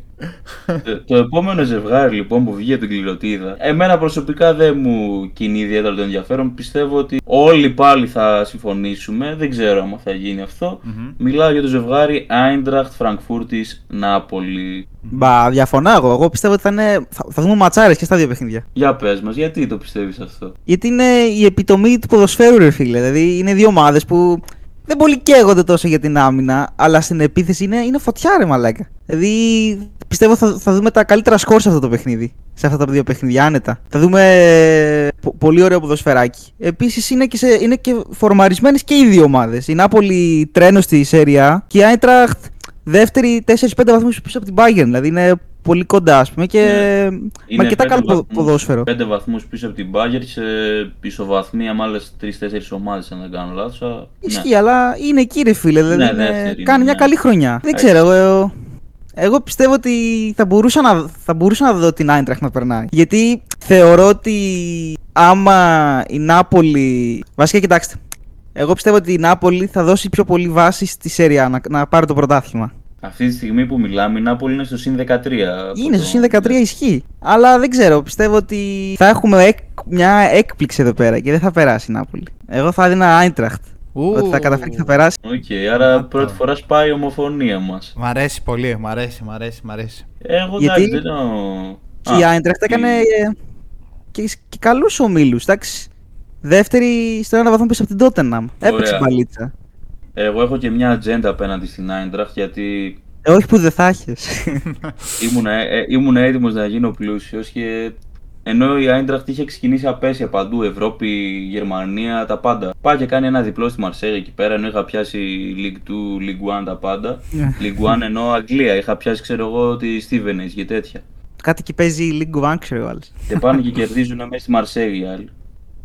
Το, το επόμενο ζευγάρι λοιπόν που βγήκε την κληροτίδα, εμένα προσωπικά δεν μου κινεί ιδιαίτερα το ενδιαφέρον. Πιστεύω ότι όλοι πάλι θα συμφωνήσουμε. Δεν ξέρω αν θα γίνει αυτό. Μμμ. Μιλάω για το ζευγάρι Άιντραχτ Φραγκφούρτη Νάπολη. Μπα, διαφωνώ εγώ. Εγώ πιστεύω ότι θα, είναι, θα, θα δούμε ματσάρες και στα δύο παιχνίδια. Για πες μας, γιατί το πιστεύεις αυτό; Γιατί είναι η επιτομή του ποδοσφαίρου, ρε φίλε. Δηλαδή είναι δύο ομάδες που δεν πολύ καίγονται τόσο για την άμυνα, αλλά στην επίθεση είναι, είναι φωτιά, ρε μαλάκα. Δηλαδή πιστεύω θα, θα δούμε τα καλύτερα σκορ σε αυτό το παιχνίδι. Σε αυτά τα δύο παιχνίδια, άνετα. Θα δούμε ε, πο- πολύ ωραίο ποδοσφαιράκι. Επίσης είναι και, σε, είναι και φορμαρισμένες και οι δύο ομάδες. Η Νάπολη τρένος στη Σέρια και η Άιντραχτ δεύτερη 4-5 βαθμούς πίσω από την Bayern. Δηλαδή είναι πολύ κοντά, ας πούμε, και Ναι. με Είναι αρκετά πέντε καλό πο- βαθμούς- ποδόσφαιρο. Πέντε βαθμούς πίσω από την Μπάγκερ σε ισοβαθμία με άλλες τρει-τέσσερι ομάδες, αν δεν κάνω λάθος. Ναι. Ισχύει, αλλά είναι εκεί, ρε φίλε. Δηλαδή Ναι, είναι- δεύτερη, κάνει μια ναι. καλή χρονιά. Δεν Έτσι. ξέρω, εγώ, εγώ πιστεύω ότι θα μπορούσα, να, θα μπορούσα να δω την Άιντραχτ να περνάει. Γιατί θεωρώ ότι άμα η Νάπολη. Βασικά, κοιτάξτε. Εγώ πιστεύω ότι η Νάπολη θα δώσει πιο πολύ βάση στη Σέρια να, να πάρει το πρωτάθλημα. Αυτή τη στιγμή που μιλάμε, η Νάπολη είναι στο συν 13. από Είναι το- στο συν 13 ισχύει. Αλλά δεν ξέρω, πιστεύω ότι θα έχουμε εκ- μια έκπληξη εδώ πέρα και δεν θα περάσει η Νάπολη. Εγώ θα έδινα Άιντραχτ. Ου. Ότι θα καταφέρει και θα περάσει. Οκ, άρα Να το. πρώτη φορά σπάει η ομοφωνία μας. Μ' αρέσει πολύ, μ' αρέσει, μ' αρέσει, μ' αρέσει. Εγώ Γιατί- εντάξει, δεν εννοώ. Και Α, η Άιντραχτ έκανε η- ε, και, και καλούς ομίλους. Εντάξει. Δεύτερη στο ένα βαθμό πίσω από την Τότεναμ. Έπαιξε Ωραία. μπαλίτσα. Εγώ έχω και μια ατζέντα απέναντι στην Άιντραχτ γιατί Ε, όχι που δεν θα έχεις. ήμουν, ε, ήμουν έτοιμος να γίνω πλούσιος και ενώ η Άιντραχτ είχε ξεκινήσει απέσια παντού, Ευρώπη, Γερμανία, τα πάντα. Πάει και κάνει ένα διπλό στη Μαρσέγια εκεί πέρα, ενώ είχα πιάσει League 2, League 1 τα πάντα. Ναι. League 1 ενώ Αγγλία, είχα πιάσει ξέρω εγώ τη Stevenage και τέτοια. Κάτι εκεί παίζει League One, ξέρω ο άλλος. Και πάνε και κερδίζουν μέσα στη Μαρσέγια άλλοι.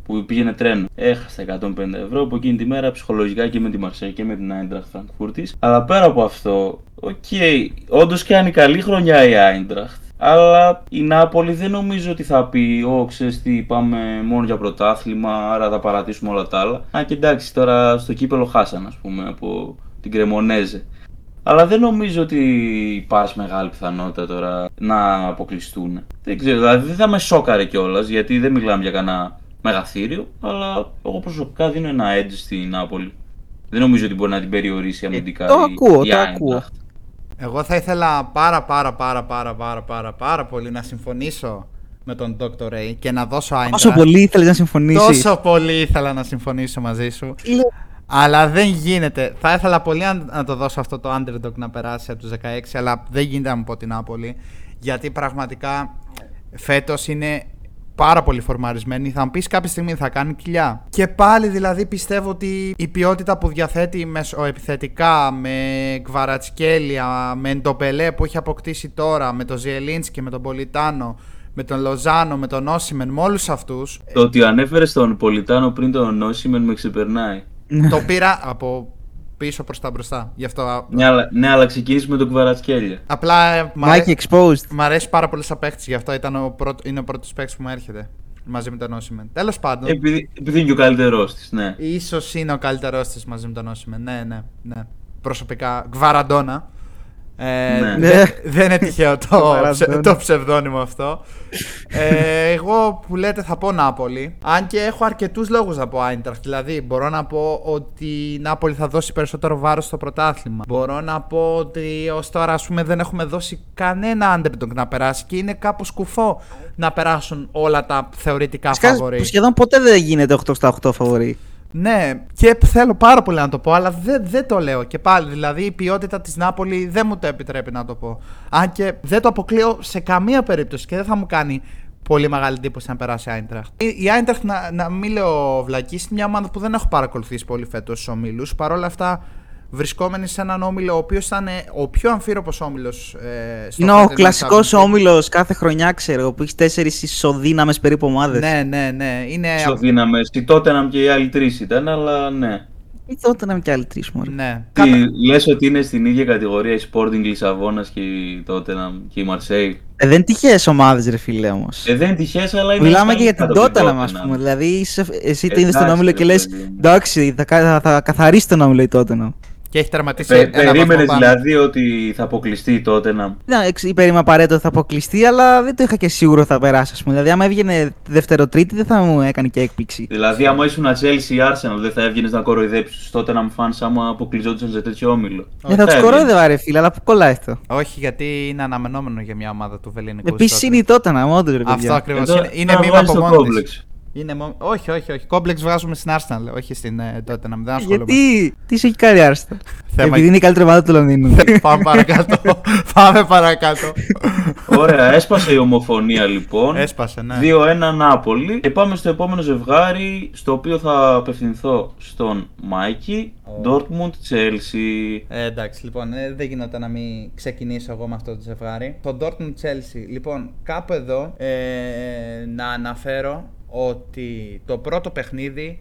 Που πήγαινε τρένο. Έχασα 150 ευρώ από εκείνη τη μέρα ψυχολογικά και με τη Μαρσέγια και με την Άιντραχτ Φραγκφούρτης. Αλλά πέρα από αυτό, OK, okay, όντως κάνει καλή χρονιά η Άιντραχτ. Αλλά η Νάπολη δεν νομίζω ότι θα πει: Ω, ξέρεις τι, πάμε μόνο για πρωτάθλημα, άρα θα παρατήσουμε όλα τα άλλα. Α, και εντάξει, τώρα στο κύπελλο χάσαν, ας πούμε, από την Κρεμονέζε. Αλλά δεν νομίζω ότι υπάρχει μεγάλη πιθανότητα τώρα να αποκλειστούν. Δεν ξέρω, δηλαδή δεν θα με σόκαρε κιόλας γιατί δεν μιλάμε για κανένα μεγαθύριο. Αλλά εγώ προσωπικά δίνω ένα edge στη Νάπολη. Δεν νομίζω ότι μπορεί να την περιορίσει αμυντικά. Ε, το η- ακούω, η το Eintracht. ακούω. Εγώ θα ήθελα πάρα πάρα πάρα πάρα πάρα πάρα πάρα πολύ να συμφωνήσω με τον Dr. Ray και να δώσω Άιντραχτ. Όσο πολύ ήθελες να συμφωνήσεις. Τόσο πολύ ήθελα να συμφωνήσω μαζί σου. Αλλά δεν γίνεται. Θα ήθελα πολύ να, να το δώσω αυτό το underdog να περάσει από τους 16, αλλά δεν γίνεται να μου πω την Νάπολη. Γιατί πραγματικά φέτος είναι πάρα πολύ φορμαρισμένη. Θα μου πεις κάποια στιγμή θα κάνει κοιλιά. Και πάλι δηλαδή πιστεύω ότι η ποιότητα που διαθέτει μεσοεπιθετικά με Κβαρατσκέλια, με Ντομπελέ που έχει αποκτήσει τώρα, με τον Ζιελίνσκι, με τον Πολιτάνο, με τον Λοζάνο, με τον Όσιμεν, με όλους αυτούς. Το ότι ανέφερες τον Πολιτάνο πριν τον Νόσιμεν με ξεπερνάει. το πήρα από πίσω προς τα μπροστά. Γι' αυτό. Ναι, αλλά, ναι, αλλά ξεκινήσει με τον Κβαρατσκέλια. Απλά ε, μ' αρέ- Μάκη exposed. μ' αρέσει πάρα πολύ σαν παίχτη, γι' αυτό ήταν ο πρώτο, είναι ο πρώτος παίχτη που μου έρχεται. Μαζί με τον Όσιμεν. Τέλος πάντων. Επειδή, επειδή είναι και ο καλύτερός της, ναι. Ίσως είναι ο καλύτερός της μαζί με τον Όσιμεν. Ναι, ναι, ναι. Προσωπικά. Γβαραντόνα. Ε, Ναι. δε- δεν είναι τυχαίο το, Γβαραντόνα. ψε- το ψευδόνυμο αυτό. Ε, εγώ που λέτε θα πω Νάπολη. Αν και έχω αρκετούς λόγους να πω Άιντραχτ. Δηλαδή, μπορώ να πω ότι η Νάπολη θα δώσει περισσότερο βάρος στο πρωτάθλημα. Μπορώ να πω ότι ως τώρα ας πούμε, δεν έχουμε δώσει κανένα underdog να περάσει και είναι κάπως κουφό να περάσουν όλα τα θεωρητικά Φυσικά, φαβορή. Σχεδόν ποτέ δεν γίνεται 8 στα 8 φαβορή. Ναι, και θέλω πάρα πολύ να το πω, αλλά δεν, δεν το λέω. Και πάλι, δηλαδή η ποιότητα της Νάπολη δεν μου το επιτρέπει να το πω. Αν και δεν το αποκλείω σε καμία περίπτωση και δεν θα μου κάνει πολύ μεγάλη εντύπωση να περάσει η Άιντραχτ. Η η Άιντραχτ, να, να μην λέω βλακής, είναι μια ομάδα που δεν έχω παρακολουθήσει πολύ φέτος στους ομίλους. Παρ' όλα αυτά, βρισκόμενοι σε έναν όμιλο ο οποίος ήταν ο πιο αμφίροπος όμιλος. Ε, στο Είναι ο φετινό κλασικός Champions League. όμιλος κάθε χρονιά, ξέρω εγώ, που έχει τέσσερις ισοδύναμες περίπου ομάδες. Ναι, ναι, ναι. Είναι. Ισοδύναμες. Η Τότεναμ και οι άλλοι τρεις ήταν, αλλά ναι. Ή τότε να είμαι και άλλοι τρεις μόνο. Ναι. Τι, Κατα- λες ότι είναι στην ίδια κατηγορία η Sporting Λισαβόνας και η Tottenham και η Marseille; Ε, δεν είναι τυχαίες ομάδες, ρε φίλε όμως. Ε, δεν είναι τυχαίες, αλλά είναι Μιλάμε και για σκάλι την κάτω από Tottenham, ας πούμε. Δηλαδή, είσαι, εσύ το Εντάξει, είδε στον όμιλο και ρε λες: παιδί μου. Εντάξει, θα, κα- θα, θα καθαρίσει τον όμιλο η Tottenham. Και έχει τερματίσει. Πε, ένα βαθμό περίμενες πάνω. δηλαδή ότι θα αποκλειστεί η Tottenham. Δεν εξ- υπέρ είμαι απαραίτητο ότι θα αποκλειστεί, αλλά δεν το είχα και σίγουρο ότι θα περάσει. Ας πούμε. Δηλαδή, άμα έβγαινε δεύτερο-τρίτη, δεν θα μου έκανε και έκπληξη. Δηλαδή, άμα ήσουν Chelsea ή Arsenal, δεν θα έβγαινες να κοροϊδέψεις τους Tottenham fans άμα αποκλειζόντουσαν σε τέτοιο όμιλο. Δεν θα τους έβγαινες. κορόιδευα, ρε φίλε, αλλά που κολλάει αυτό; Όχι, γιατί είναι αναμενόμενο για μια ομάδα του Βεληνικού. Επίσης είναι η Tottenham, όντως, ρε παιδιά. Αυτό ακριβώς. Εδώ, Είναι, είναι να μήμα βγάλεις από το μόνος complex. της. Είναι μο- Όχι, όχι, όχι. Κόμπλεξ βγάζουμε στην Arsenal, όχι στην ε, Tottenham. Δεν ασχολούμαι. Γιατί, τι σου έχει κάνει άρστα. Θέμα- Επειδή είναι η καλύτερη ομάδα του Λονδίνου. Πάμε παρακάτω. Πάμε παρακάτω. Ωραία, έσπασε η ομοφωνία λοιπόν. Έσπασε, ναι. 2-1 Νάπολη. Και πάμε στο επόμενο ζευγάρι, στο οποίο θα απευθυνθώ στον Μάικη. Ω. Dortmund Chelsea. Ε, εντάξει, λοιπόν, ε, δεν γινόταν να μην ξεκινήσω εγώ με αυτό το ζευγάρι. Το Dortmund Chelsea. Λοιπόν, κάπου εδώ ε, να αναφέρω ότι το πρώτο παιχνίδι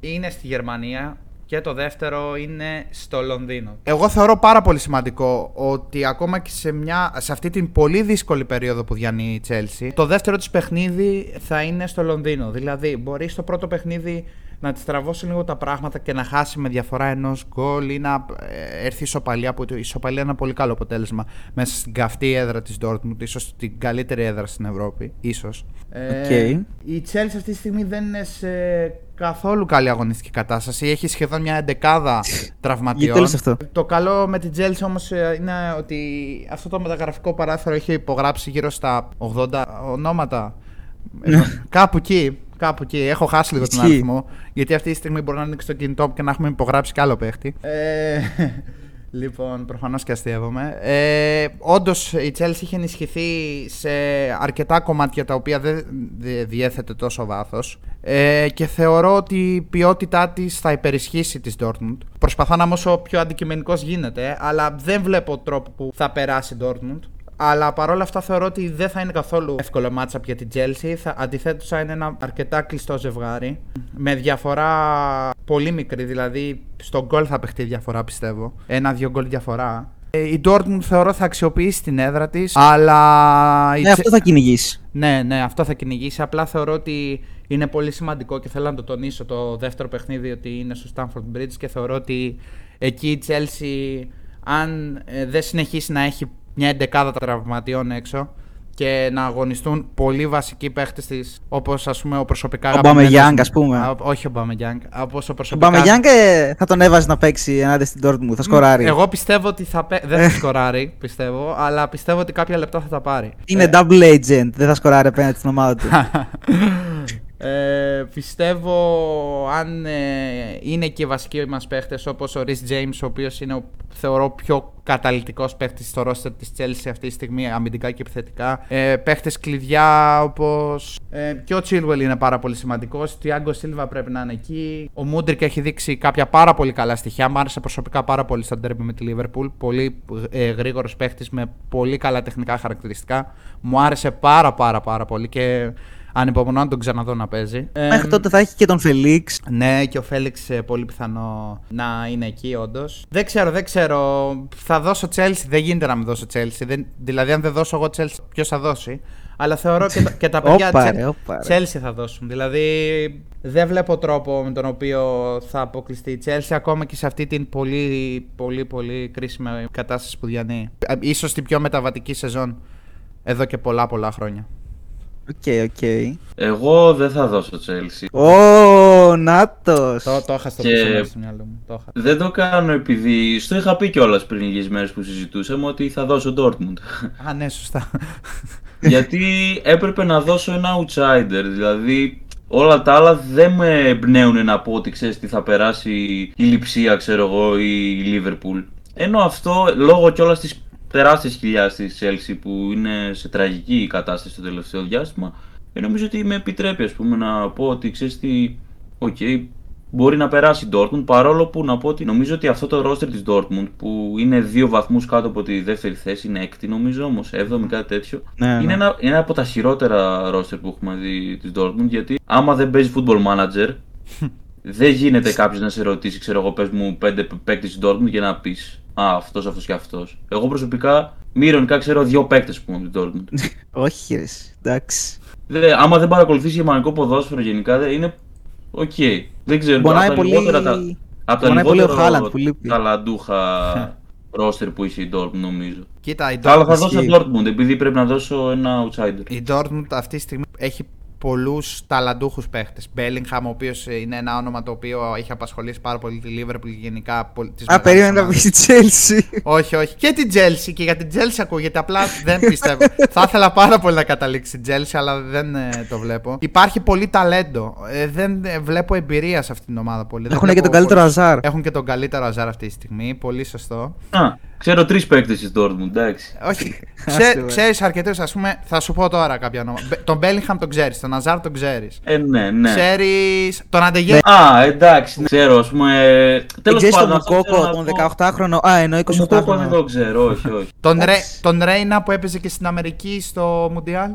είναι στη Γερμανία και το δεύτερο είναι στο Λονδίνο. Εγώ θεωρώ πάρα πολύ σημαντικό ότι ακόμα και σε, μια, σε αυτή την πολύ δύσκολη περίοδο που διανύει η Chelsea, το δεύτερο της παιχνίδι θα είναι στο Λονδίνο. Δηλαδή, μπορεί στο πρώτο παιχνίδι να στραβώσει λίγο τα πράγματα και να χάσει με διαφορά ενός γκολ ή να ε, έρθει ισοπαλία. Που η ισοπαλία είναι ένα πολύ καλό αποτέλεσμα μέσα στην καυτή έδρα της Dortmund, ίσως την καλύτερη έδρα στην Ευρώπη. ίσως. Ε, Οκ. η Chelsea αυτή τη στιγμή δεν είναι σε καθόλου καλή αγωνιστική κατάσταση. Έχει σχεδόν μια εντεκάδα τραυματιών. Γιατί το λες αυτό; Το καλό με την Chelsea όμως είναι ότι αυτό το μεταγραφικό παράθυρο έχει υπογράψει γύρω στα 80 ονόματα. Ε, κάπου εκεί. Κάπου εκεί. Έχω χάσει λίγο τον Ισχύει. αριθμό. Γιατί αυτή τη στιγμή μπορεί να ανοίξει το κινητό μου και να έχουμε υπογράψει κι άλλο παίχτη. Ε, λοιπόν, προφανώς και αστείευομαι. Ε, Όντως η Chelsea είχε ενισχυθεί σε αρκετά κομμάτια τα οποία δεν δεν διέθετε τόσο βάθος. Ε, και θεωρώ ότι η ποιότητά της θα υπερισχύσει της Dortmund. Προσπαθώ να είμαι όσο πιο αντικειμενικός γίνεται, αλλά δεν βλέπω τρόπο που θα περάσει η Dortmund. Αλλά παρόλα αυτά θεωρώ ότι δεν θα είναι καθόλου εύκολο matchup για την Chelsea. Θα, αντιθέτως θα είναι ένα αρκετά κλειστό ζευγάρι. Με διαφορά πολύ μικρή, δηλαδή στο γκολ θα παιχτεί διαφορά πιστεύω. Ένα-δύο γκολ διαφορά. Ε, Η Dortmund θεωρώ θα αξιοποιήσει την έδρα της, αλλά. η Ναι, Cze- αυτό θα κυνηγήσει. ναι, ναι, αυτό θα κυνηγήσει. Απλά θεωρώ ότι είναι πολύ σημαντικό και θέλω να το τονίσω το δεύτερο παιχνίδι ότι είναι στο Stamford Bridge και θεωρώ ότι εκεί η Chelsea, αν ε, δεν συνεχίσει να έχει μια εντεκάδα τραυματιών έξω και να αγωνιστούν πολύ βασικοί παίχτες της, όπως ας πούμε ο προσωπικά. Ο αγαπημένος Aubameyang, μου- ας πούμε. Α, όχι ο Μπαμεγιάνγκ. Από ο Ο προσωπικά. Μπαμεγιάνγκ ε, θα τον έβαζε να παίξει ενάντια στην Dortmund, θα σκοράρει. Εγώ πιστεύω ότι θα παί- δεν θα σκοράρει, πιστεύω, αλλά πιστεύω ότι κάποια λεπτά θα τα πάρει. Είναι double agent, δεν θα σκοράρει απέναντι στην ομάδα του. Ε, πιστεύω αν ε, είναι και οι βασικοί μας παίχτες όπως ο Rhys James ο οποίος είναι ο, θεωρώ πιο καταλητικός παίχτης στο roster της Chelsea αυτή τη στιγμή αμυντικά και επιθετικά. Ε, παίχτες κλειδιά όπως ε, και ο Chilwell είναι πάρα πολύ σημαντικός. Ο Thiago Silva πρέπει να είναι εκεί. Ο Μούντρικ έχει δείξει κάποια πάρα πολύ καλά στοιχεία. Μου άρεσε προσωπικά πάρα πολύ στο derby με τη Liverpool. Πολύ ε, γρήγορος παίχτης με πολύ καλά τεχνικά χαρακτηριστικά. Μου άρεσε πάρα πάρα πάρα πολύ και Ανυπομονώ να τον ξαναδώ να παίζει. Μέχρι Ε, τότε θα έχει και τον Φελίξ. Ναι, και ο Φέληξ ε, πολύ πιθανό να είναι εκεί, όντως. Δεν ξέρω, δεν ξέρω. Θα δώσω Chelsea. Δεν γίνεται να μην δώσω Chelsea. Δεν, δηλαδή, αν δεν δώσω εγώ Chelsea, ποιος θα δώσει; Αλλά θεωρώ και, τα- και τα παιδιά Όπα, Chel- ρε, όπα, ρε. Chelsea θα δώσουν. Δηλαδή, δεν βλέπω τρόπο με τον οποίο θα αποκλειστεί η Chelsea ακόμα και σε αυτή την πολύ, πολύ, πολύ κρίσιμη κατάσταση που διανύει. Ε, Ίσως την πιο μεταβατική σεζόν εδώ και πολλά, πολλά χρόνια. OK, OK. Εγώ δεν θα δώσω Chelsea. Ω, Να 'τος. Το, το είχα στο Και- πίσω μέρος στο μυαλό μου. Το είχα. Δεν το κάνω επειδή. Στο είχα πει κιόλας πριν λίγες μέρες που συζητούσαμε ότι θα δώσω Dortmund. Α, ναι, σωστά. Γιατί έπρεπε να δώσω ένα outsider. Δηλαδή όλα τα άλλα δεν με εμπνέουν να πω ότι ξέρεις τι θα περάσει η Λιψία, ξέρω εγώ, ή η Liverpool. Ενώ αυτό λόγω κιόλας της τεράστιας κοιλιάς της Chelsea που είναι σε τραγική κατάσταση το τελευταίο διάστημα, ε, νομίζω ότι με επιτρέπει ας πούμε, να πω ότι ξέρεις τι. Οκ, μπορεί να περάσει η Dortmund παρόλο που να πω ότι νομίζω ότι αυτό το roster της Dortmund που είναι δύο βαθμούς κάτω από τη δεύτερη θέση είναι έκτη νομίζω όμως, έβδομη κάτι τέτοιο Ναι, ναι. είναι ένα, είναι ένα από τα χειρότερα roster που έχουμε δει της Dortmund γιατί άμα δεν παίζει football manager δεν γίνεται κάποιος να σε ρωτήσει, ξέρω εγώ, πες μου πέντε παίκτες της Dortmund και να πεις Α, αυτός, αυτός και αυτός. Εγώ προσωπικά μη ειρωνικά ξέρω δύο παίκτες που είμαι από την Dortmund. Όχι, ρε. εσύ, Εντάξει. Δε, άμα δεν παρακολουθείς γερμανικό ποδόσφαιρο γενικά, δε, είναι οκ. Δεν ξέρω. Πονάει από τα πολύ- λιγότερα τα- Από τα πονάει πολύ ο λιγότερο Haaland που λείπει. ταλαντούχα ρόστερ που είχε η Dortmund νομίζω. Κοίτα, η Αλλά θα Dortmund, δώσω ισχύει. Dortmund επειδή πρέπει να δώσω ένα outsider. η Dortmund αυτή τη στιγμή έχει πολλούς ταλαντούχους παίχτες. Μπέλιγχαμ, ο οποίος είναι ένα όνομα το οποίο έχει απασχολήσει πάρα πολύ τη Liverpool και γενικά πολ- τις Α, μεγάλες περίμενα να ομάδες. πει η Chelsea. Όχι, όχι. Και την Chelsea. Και για την Chelsea ακούγεται. Απλά δεν πιστεύω. Θα ήθελα πάρα πολύ να καταλήξει η Chelsea, αλλά δεν ε, το βλέπω. Υπάρχει πολύ ταλέντο. Ε, δεν ε, βλέπω εμπειρία σε αυτήν την ομάδα πολύ. Δεν Έχουν και βλέπω τον καλύτερο πολύ- Αζάρ. Έχουν και τον καλύτερο Αζάρ αυτή τη στιγμή. Πολύ σωστό. Α, Ξέρω τρεις παίκτες της Dortmund, εντάξει. Όχι. Άστε με. Ξέρεις αρκετούς, ας πούμε. Θα σου πω τώρα κάποια ονόματα. Μπε- Τον Μπέλιγχαμ τον ξέρεις, τον Αζάρ τον ξέρεις. Ε, ναι, ναι. Ξέρεις. Τον Αντεγέ. Α, εντάξει, ναι. ξέρω, ας πούμε. Τέλος Ξέρεις τον πάντων. αυτό Μουκόκο, θέλω να τον πω. 18χρονο. Α, ενώ Τον Μουκόκο δεν 28χρονο. το ξέρω, όχι, όχι. Τον, Ρε, Εντάξει. τον Ρέινα που έπαιζε και στην Αμερική στο Μουντιάλ;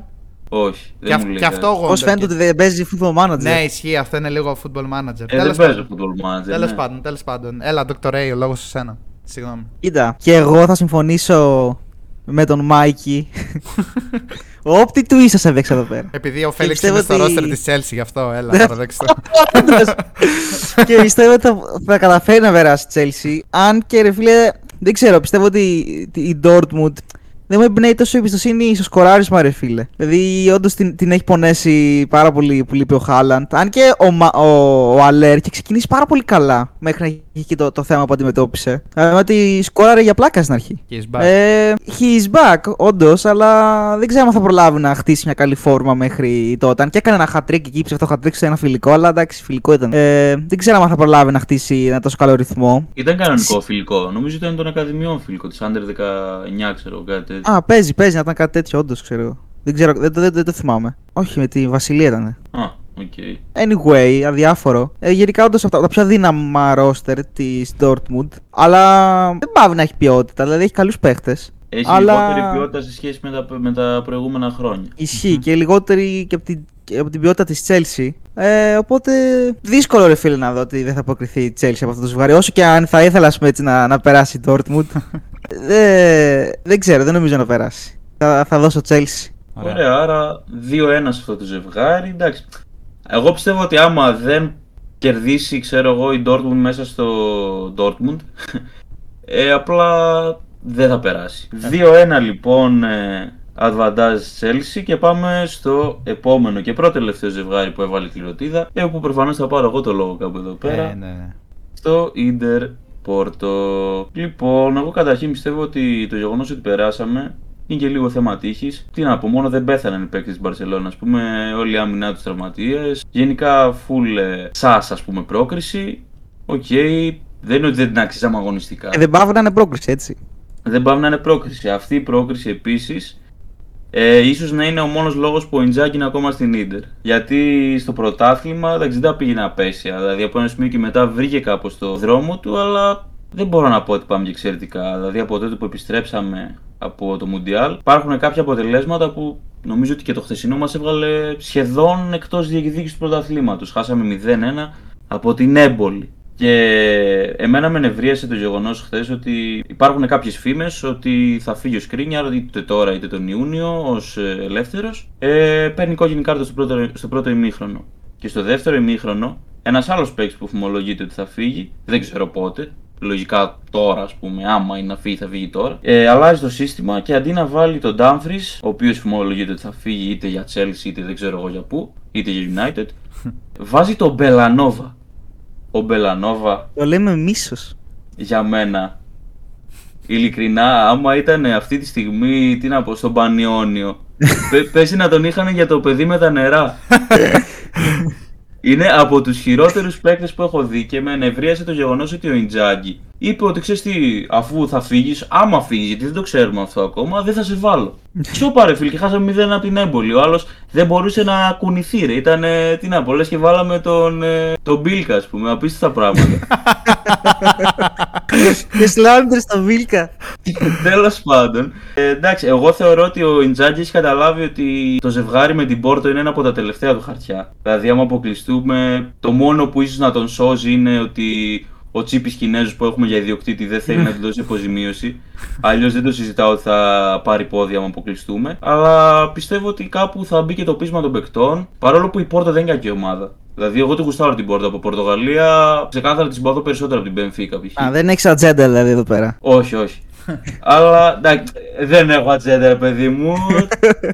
όχι Και, δεν αυ- μου λέει και αυτό κάτι. εγώ. Πώς φαίνεται ότι δεν παίζει football manager; Ναι, ισχύει, αυτό είναι λίγο football manager. Ε, δεν τέλος παίζω πάντων. football manager. Τέλος ναι. πάντων, τέλος πάντων. Έλα, Dr. Ray, ο λόγος σε σένα. Συγγνώμη. Κοίτα, και εγώ θα συμφωνήσω με τον Μάικη. Όπτι του ίσα έπαιξε εδώ πέρα. Επειδή ο Φέληξ πιστεύω είναι στο ότι- ρόστερ της Chelsea, γι' αυτό, έλα, Ναι. παραδέξτε το. Όντως. και πιστεύω ότι θα, θα καταφέρει να περάσει η Chelsea. Αν και ρε φίλε, δεν ξέρω, πιστεύω ότι η Dortmund δεν μου εμπνέει τόσο η εμπιστοσύνη στο σκοράρισμα, ρε φίλε. Δηλαδή, όντως την, την έχει πονέσει πάρα πολύ που λείπει ο Χάλαντ. Αν και ο, Μα- ο, ο Αλέρ είχε ξεκινήσει πάρα πολύ καλά μέχρι να έχει και το, το θέμα που αντιμετώπισε. Δηλαδή, ότι σκόραρε για πλάκα στην αρχή. He's back. Ε, he is back, όντως, αλλά δεν ξέρω αν θα προλάβει να χτίσει μια καλή φόρμα μέχρι τότε. Αν και έκανε ένα χατρίκ εκεί, ψεύτο χατρίκ σε ένα φιλικό, αλλά εντάξει, φιλικό ήταν. Ε, δεν ξέρω αν θα προλάβει να χτίσει ένα τόσο καλό ρυθμό. Ήταν κανονικό φιλικό. Νομίζω ήταν των Ακαδημιών φιλικό της Under 19, ξέρω κάτι τέτοιο. Α, παίζει, παίζει να ήταν κάτι τέτοιο, όντως ξέρω. Δεν ξέρω, δεν, δεν, δεν το θυμάμαι. Όχι, με τη Βασιλεία ήταν. Α, OK. Anyway, αδιάφορο. Ε, γενικά, όντως από τα, από τα πιο αδύναμα roster της Dortmund. Αλλά δεν παύει να έχει ποιότητα, δηλαδή έχει καλούς παίχτες. Έχει Αλλά- λιγότερη ποιότητα σε σχέση με τα, με τα προηγούμενα χρόνια. Ισχύει και λιγότερη και από την, και από την ποιότητα της Chelsea. Ε, οπότε δύσκολο ρε φίλε να δω ότι δεν θα προκριθεί η Chelsea από αυτό το ζευγάρι. Όσο και αν θα ήθελα ας πούμε, έτσι, να, να περάσει η Dortmund. ε, δεν ξέρω, δεν νομίζω να περάσει. Θα, θα δώσω Chelsea. Ωραία, άρα 2-1 σε αυτό το ζευγάρι. Εντάξει. Εγώ πιστεύω ότι άμα δεν κερδίσει, ξέρω εγώ, η Dortmund μέσα στο Dortmund, ε, απλά δεν θα περάσει. 2-1 λοιπόν ε, advantage Chelsea και πάμε στο επόμενο και πρώτο τελευταίο ζευγάρι που έβαλε η κληροτίδα, ε, που προφανώς θα πάρω εγώ το λόγο κάπου εδώ πέρα Ε, ναι, ναι. στο Ίντερ Πόρτο. Λοιπόν, εγώ καταρχήν πιστεύω ότι το γεγονός ότι περάσαμε είναι και λίγο θέμα τύχης. Τι να πω, μόνο δεν πέθαναν οι παίκτες της Μπαρσελόνας. Ας πούμε, όλοι οι άμυνά τους τραυματίες. Γενικά, full ε, σας, ας πούμε, πρόκριση. Οκ, δεν είναι ότι δεν την αξίζαμε αγωνιστικά. Ε, δεν παύει να είναι πρόκριση, έτσι. Δεν παύει να είναι πρόκριση. Αυτή η πρόκριση επίσης ε, ίσως να είναι ο μόνος λόγος που ο Ιντζάγκι είναι ακόμα στην Ίντερ. Γιατί στο πρωτάθλημα εντάξει, δεν τα πήγαινε απαίσια. Δηλαδή από ένα σημείο και μετά βρήκε κάπως το δρόμο του, αλλά δεν μπορώ να πω ότι πάμε και εξαιρετικά. Δηλαδή από τότε που επιστρέψαμε από το Μουντιάλ, υπάρχουν κάποια αποτελέσματα που νομίζω ότι και το χθεσινό μας έβγαλε σχεδόν εκτός διεκδίκησης του πρωταθλήματος. Χάσαμε 0-1 από την Έμπολη. Και εμένα με νευρίασε το γεγονός χθες ότι υπάρχουν κάποιες φήμες ότι θα φύγει ο Σκρίνιαρ είτε τώρα είτε τον Ιούνιο ως ελεύθερος. Ε, παίρνει κόκκινη κάρτα στο πρώτο, στο πρώτο ημίχρονο. Και στο δεύτερο ημίχρονο, ένας άλλος παίκτης που φημολογείται ότι θα φύγει, δεν ξέρω πότε, λογικά τώρα ας πούμε, άμα είναι να φύγει θα φύγει τώρα, ε, αλλάζει το σύστημα και αντί να βάλει τον Dumfries, ο οποίος φημολογείται ότι θα φύγει είτε για Chelsea είτε δεν ξέρω εγώ για πού, είτε για United, βάζει τον Μπελανόβα. Ο Μπελανόβα Το λέμε μίσος. για μένα. Ειλικρινά, άμα ήταν αυτή τη στιγμή, τι να πω, στον Πανιόνιο, πε- παίζει να τον είχαν για το παιδί με τα νερά. Είναι από τους χειρότερους παίκτες που έχω δει και με ενευρίασε το γεγονός ότι ο Ιντζάγκη είπε ότι ξέρεις τι, αφού θα φύγεις, άμα φύγεις, γιατί δεν το ξέρουμε αυτό ακόμα, δεν θα σε βάλω. Σοπα ρε φίλε και χάσαμε 0 από την έμπολη. Ο άλλος δεν μπορούσε να κουνηθεί ρε, ήταν, ε, τι να πω, λες και βάλαμε τον, ε, τον Μπίλκα ας πούμε, απίστευτα πράγματα. Και σλάντερ στο Βίλκα. Τέλος πάντων. Ε, εντάξει, εγώ θεωρώ ότι ο Ιντζάκη έχει καταλάβει ότι το ζευγάρι με την Πόρτο είναι ένα από τα τελευταία του χαρτιά. Δηλαδή, άμα αποκλειστούμε, το μόνο που ίσως να τον σώζει είναι ότι ο τσίπης Κινέζος που έχουμε για ιδιοκτήτη δεν θέλει να του δώσει αποζημίωση. Αλλιώς δεν το συζητάω ότι θα πάρει πόδια άμα αποκλειστούμε. Αλλά πιστεύω ότι κάπου θα μπει και το πείσμα των παικτών. Παρόλο που η Πόρτο δεν είναι κακή ομάδα. Δηλαδή, εγώ την γουστάρω την Πόρτο από Πορτογαλία. Ξεκάθαρα της συμπαθώ περισσότερο από την Benfica π.χ. Α, δεν έχεις ατζέντα δηλαδή εδώ πέρα. Όχι, όχι. Αλλά εντάξει, δεν έχω ατζέντα, ρε παιδί μου.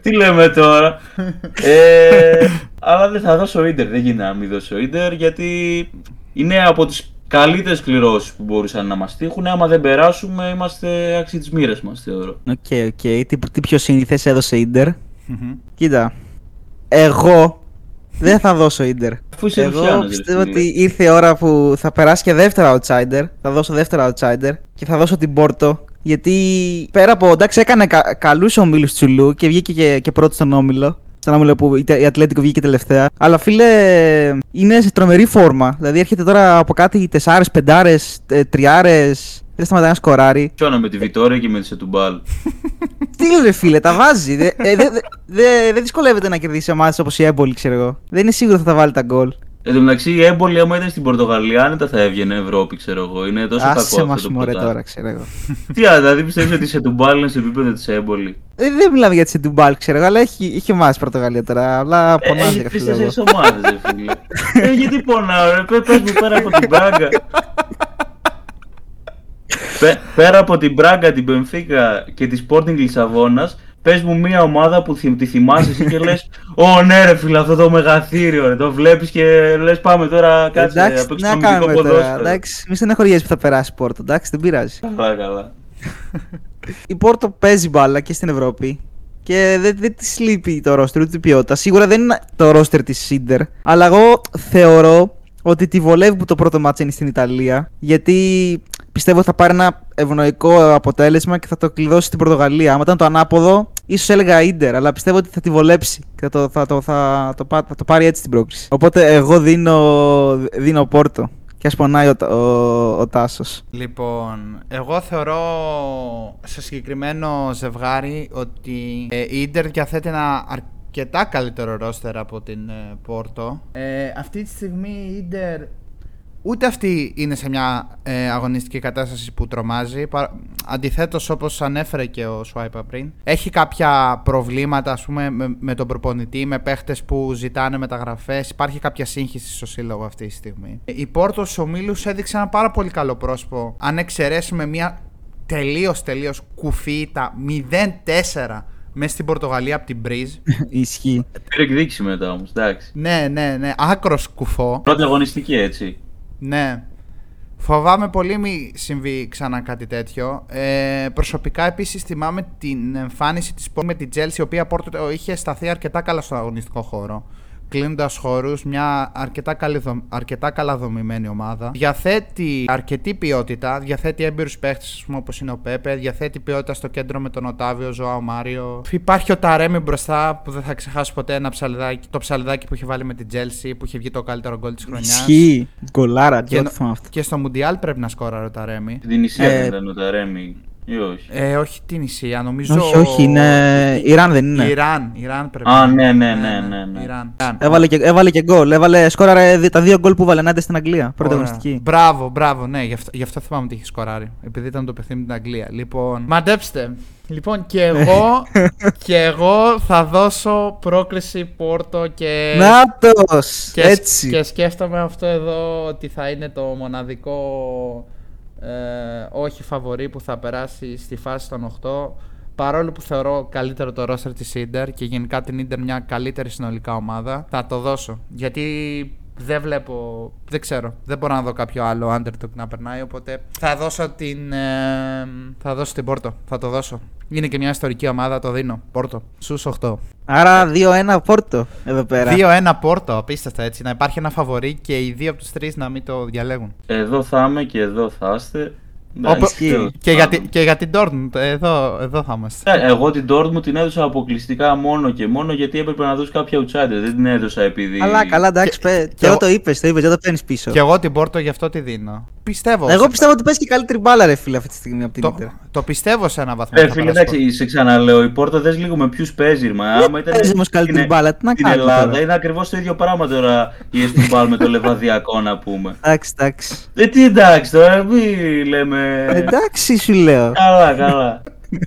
Τι λέμε τώρα; Ε, αλλά δεν θα δώσω ίντερ. Δεν γίνεται να μην δώσω ίντερ γιατί είναι από τις καλύτερες κληρώσεις που μπορούσαν να μας τύχουν. Άμα δεν περάσουμε, είμαστε άξιοι τη μοίρα μας, θεωρώ. Οκ, οκ. Τι, τι πιο σύνηθε έδωσε Ιντερ; Μμμ. Κοίτα. Εγώ δεν θα δώσω Ιντερ. Αφού είσαι Εγώ Ρουφιάνος, ρε πιστεύω φίλε. ότι ήρθε η ώρα που θα περάσει και δεύτερο outsider. Θα δώσω δεύτερο outsider και θα δώσω την Πόρτο Γιατί πέρα από εντάξει, έκανε κα, καλούς ομίλους Τσουλού και βγήκε και, και πρώτος στον όμιλο. Στον όμιλο που η, η Ατλέτικο βγήκε τελευταία. Αλλά φίλε, είναι σε τρομερή φόρμα. Δηλαδή έρχεται τώρα από κάτι τεσσάρες, πεντάρες, τριάρες. Δεν σταματάει να σκοράρει. Πιόνα με τη Βιτόρια και με τη Σετουμπάλ. Τι ρε φίλε, τα βάζει. Δεν δε, δε, δε, δε δυσκολεύεται να κερδίσει ομάδες όπως η Έμπολη, ξέρω εγώ. Δεν είναι σίγουρο ότι θα τα βάλει τα γκολ. Εν τω μεταξύ, η έμπολη, άμα ήταν στην Πορτογαλία, άνετα θα έβγαινε Ευρώπη, ξέρω εγώ. Είναι τόσο Άσε κακό μας αυτό το μωρέ ποτάμι. τώρα, ξέρω εγώ. Τι άλλο, δηλαδή πιστεύεις ότι σε τουμπάλ είναι σε επίπεδο της έμπολη; Ε, δεν μιλάμε για τη Σεντουμπάλ, ξέρω εγώ, αλλά έχει, είχε ομάδες Πορτογαλία τώρα. Αλλά πονάνε Έχει για τρει φίλε. τέσσερι ομάδες, ρε φίλε. ε, γιατί πονάω, ρε. Πε μου πέρα από την Μπράγκα. Πέ- πέρα από την Μπράγκα, την Πενφύκα και τη Sporting Λισαβόνας, πες μου μια ομάδα που θυ- τη θυμάσαι εσύ και λες: Ω ναι, ρε φίλε, αυτό το μεγαθύριο. Ρε, το βλέπεις και λες: Πάμε τώρα, κάτσε Εντάξει, να τι παίξουμε να αμυντικό κάνουμε τώρα. ποδόσφαιρο. Εντάξει, μη στεναχωριέσαι που θα περάσει η Πόρτο, εντάξει, δεν πειράζει. Καλά, καλά. Η Πόρτο παίζει μπάλα και στην Ευρώπη και δεν, δεν της λείπει το ρόστερ ούτε η ποιότητα. Σίγουρα δεν είναι το ρόστερ της Σίντερ, αλλά εγώ θεωρώ ότι τη βολεύει που το πρώτο μάτς είναι στην Ιταλία, γιατί πιστεύω ότι θα πάρει ένα ευνοϊκό αποτέλεσμα και θα το κλειδώσει στην Πορτογαλία. Άμα ήταν το ανάποδο, ίσως έλεγα Ίντερ, αλλά πιστεύω ότι θα τη βολέψει και θα το, θα το, θα το, πά- θα το πάρει έτσι την πρόκριση. Οπότε εγώ δίνω, δίνω Πόρτο. Και ας πονάει ο, ο, ο Τάσος. Λοιπόν, εγώ θεωρώ σε συγκεκριμένο ζευγάρι ότι ε, η Ίντερ διαθέτει ένα αρκετά καλύτερο ρόστερ από την ε, Πόρτο. Ε, αυτή τη στιγμή η Ίντερ ούτε αυτή είναι σε μια ε, αγωνιστική κατάσταση που τρομάζει. Πα, αντιθέτως όπως ανέφερε και ο Σουάιπα πριν, έχει κάποια προβλήματα ας πούμε με, με τον προπονητή, με παίχτες που ζητάνε μεταγραφές. Υπάρχει κάποια σύγχυση στο σύλλογο αυτή τη στιγμή. Η Πόρτο στους ομίλους έδειξε ένα πάρα πολύ καλό πρόσωπο. Αν εξαιρέσουμε μια τελείως τελείως κουφίτα 0-4 μέσα στην Πορτογαλία από την Μπρίζ. Ισχύει. Πήρε εκδίκηση μετά όμως, εντάξει. ναι, ναι, ναι, άκρος κουφό. Πρώτη αγωνιστική έτσι. Ναι. Φοβάμαι πολύ μη συμβεί ξανά κάτι τέτοιο. Ε, προσωπικά επίσης θυμάμαι την εμφάνιση της Πόρτο με την Chelsea, η οποία Πόρτο είχε σταθεί αρκετά καλά στον αγωνιστικό χώρο. Κλείνοντας χώρους, μια αρκετά, καλή δο- αρκετά καλά δομημένη ομάδα. Διαθέτει αρκετή ποιότητα, διαθέτει έμπειρους παίχτες όπως είναι ο Πέπε, διαθέτει ποιότητα στο κέντρο με τον Οτάβιο, Ζωάο Μάριο. Υπάρχει ο Ταρέμι μπροστά που δεν θα ξεχάσω ποτέ ένα ψαλιδάκι, το ψαλιδάκι που είχε βάλει με την Chelsea που είχε βγει το καλύτερο γκολ της χρονιάς. Ισχύει. Γκολάρα, τι Και, το θυμάμαι αυτό. και στο Μουντιάλ πρέπει να σκόραρε ο Ταρέμι. Την Ισία Ε, δεν ήταν ο Ταρέμι ή όχι; Ε, όχι την Ισία, νομίζω. Όχι, όχι, είναι. Ιράν δεν είναι; Ιράν, Ιράν πρέπει Α, να ναι, είναι. ναι, ναι, ναι, ναι. Ιράν. Ιράν. Έβαλε και, έβαλε και γκολ. Έβαλε, σκόραρε δι- τα δύο γκολ που βάλε ενάντια στην Αγγλία. Πρώτη Ωραία. αγωνιστική. Μπράβο, μπράβο, ναι, γι' αυτό, γι' αυτό θυμάμαι ότι είχε σκοράρει. Επειδή ήταν το παιχνίδι με την Αγγλία. Λοιπόν, μαντέψτε. Λοιπόν, και εγώ, και εγώ θα δώσω πρόκριση Πόρτο και. Νάτος! και, Έτσι. και σκέφτομαι αυτό εδώ ότι θα είναι το μοναδικό ε, όχι φαβορή που θα περάσει στη φάση των 8 παρόλο που θεωρώ καλύτερο το roster της Ίντερ και γενικά την Ίντερ μια καλύτερη συνολικά ομάδα θα το δώσω. Γιατί δεν βλέπω, δεν ξέρω, δεν μπορώ να δω κάποιο άλλο underdog να περνάει οπότε θα δώσω την, ε, θα δώσω την Πόρτο, θα το δώσω είναι και μια ιστορική ομάδα, το δίνω, Πόρτο, στους 8 Άρα 2-1 Πόρτο εδώ πέρα. 2-1 Πόρτο, απίστευτα έτσι. Να υπάρχει ένα φαβορή και οι δύο από τους τρεις να μην το διαλέγουν. Εδώ θα είμαι και εδώ θα είστε. Όπω- Εντάξει, τέλος και, για, πάντων. τη- και για την Dortmund, εδώ, εδώ θα είμαστε. Ε, Εγώ την Dortmund την έδωσα αποκλειστικά μόνο και μόνο γιατί έπρεπε να δώσει κάποια outsider. Δεν την έδωσα επειδή. Καλά, καλά, εντάξει. Και- παι- και Και εγώ εγώ- το είπες, το είπες, δεν το παίρνεις πίσω. Και εγώ την Πόρτο γι' αυτό τη δίνω. Πιστεύω. Εγώ σε- πιστεύω ότι παίζει και καλύτερη μπάλα, ρε φίλε, αυτή τη στιγμή από την το, Ιντερ. το πιστεύω σε ένα βαθμό. Ε, θα φίλε, περάσει η εντάξει, σε ξαναλέω. Η Πόρτο δεν λίγο με ποιους παίζει. Μα άμα ήταν. παίζει όμως καλύτερη στην- μπάλα, τι να Στην κάνουμε Ελλάδα τώρα. είναι ακριβώς το ίδιο πράγμα τώρα η Εστιμπάλ με το Λεβαδιακό να πούμε. Εντάξει, εντάξει. Ε, τι εντάξει τώρα, μη λέμε. Εντάξει, σου λέω. Καλά, καλά.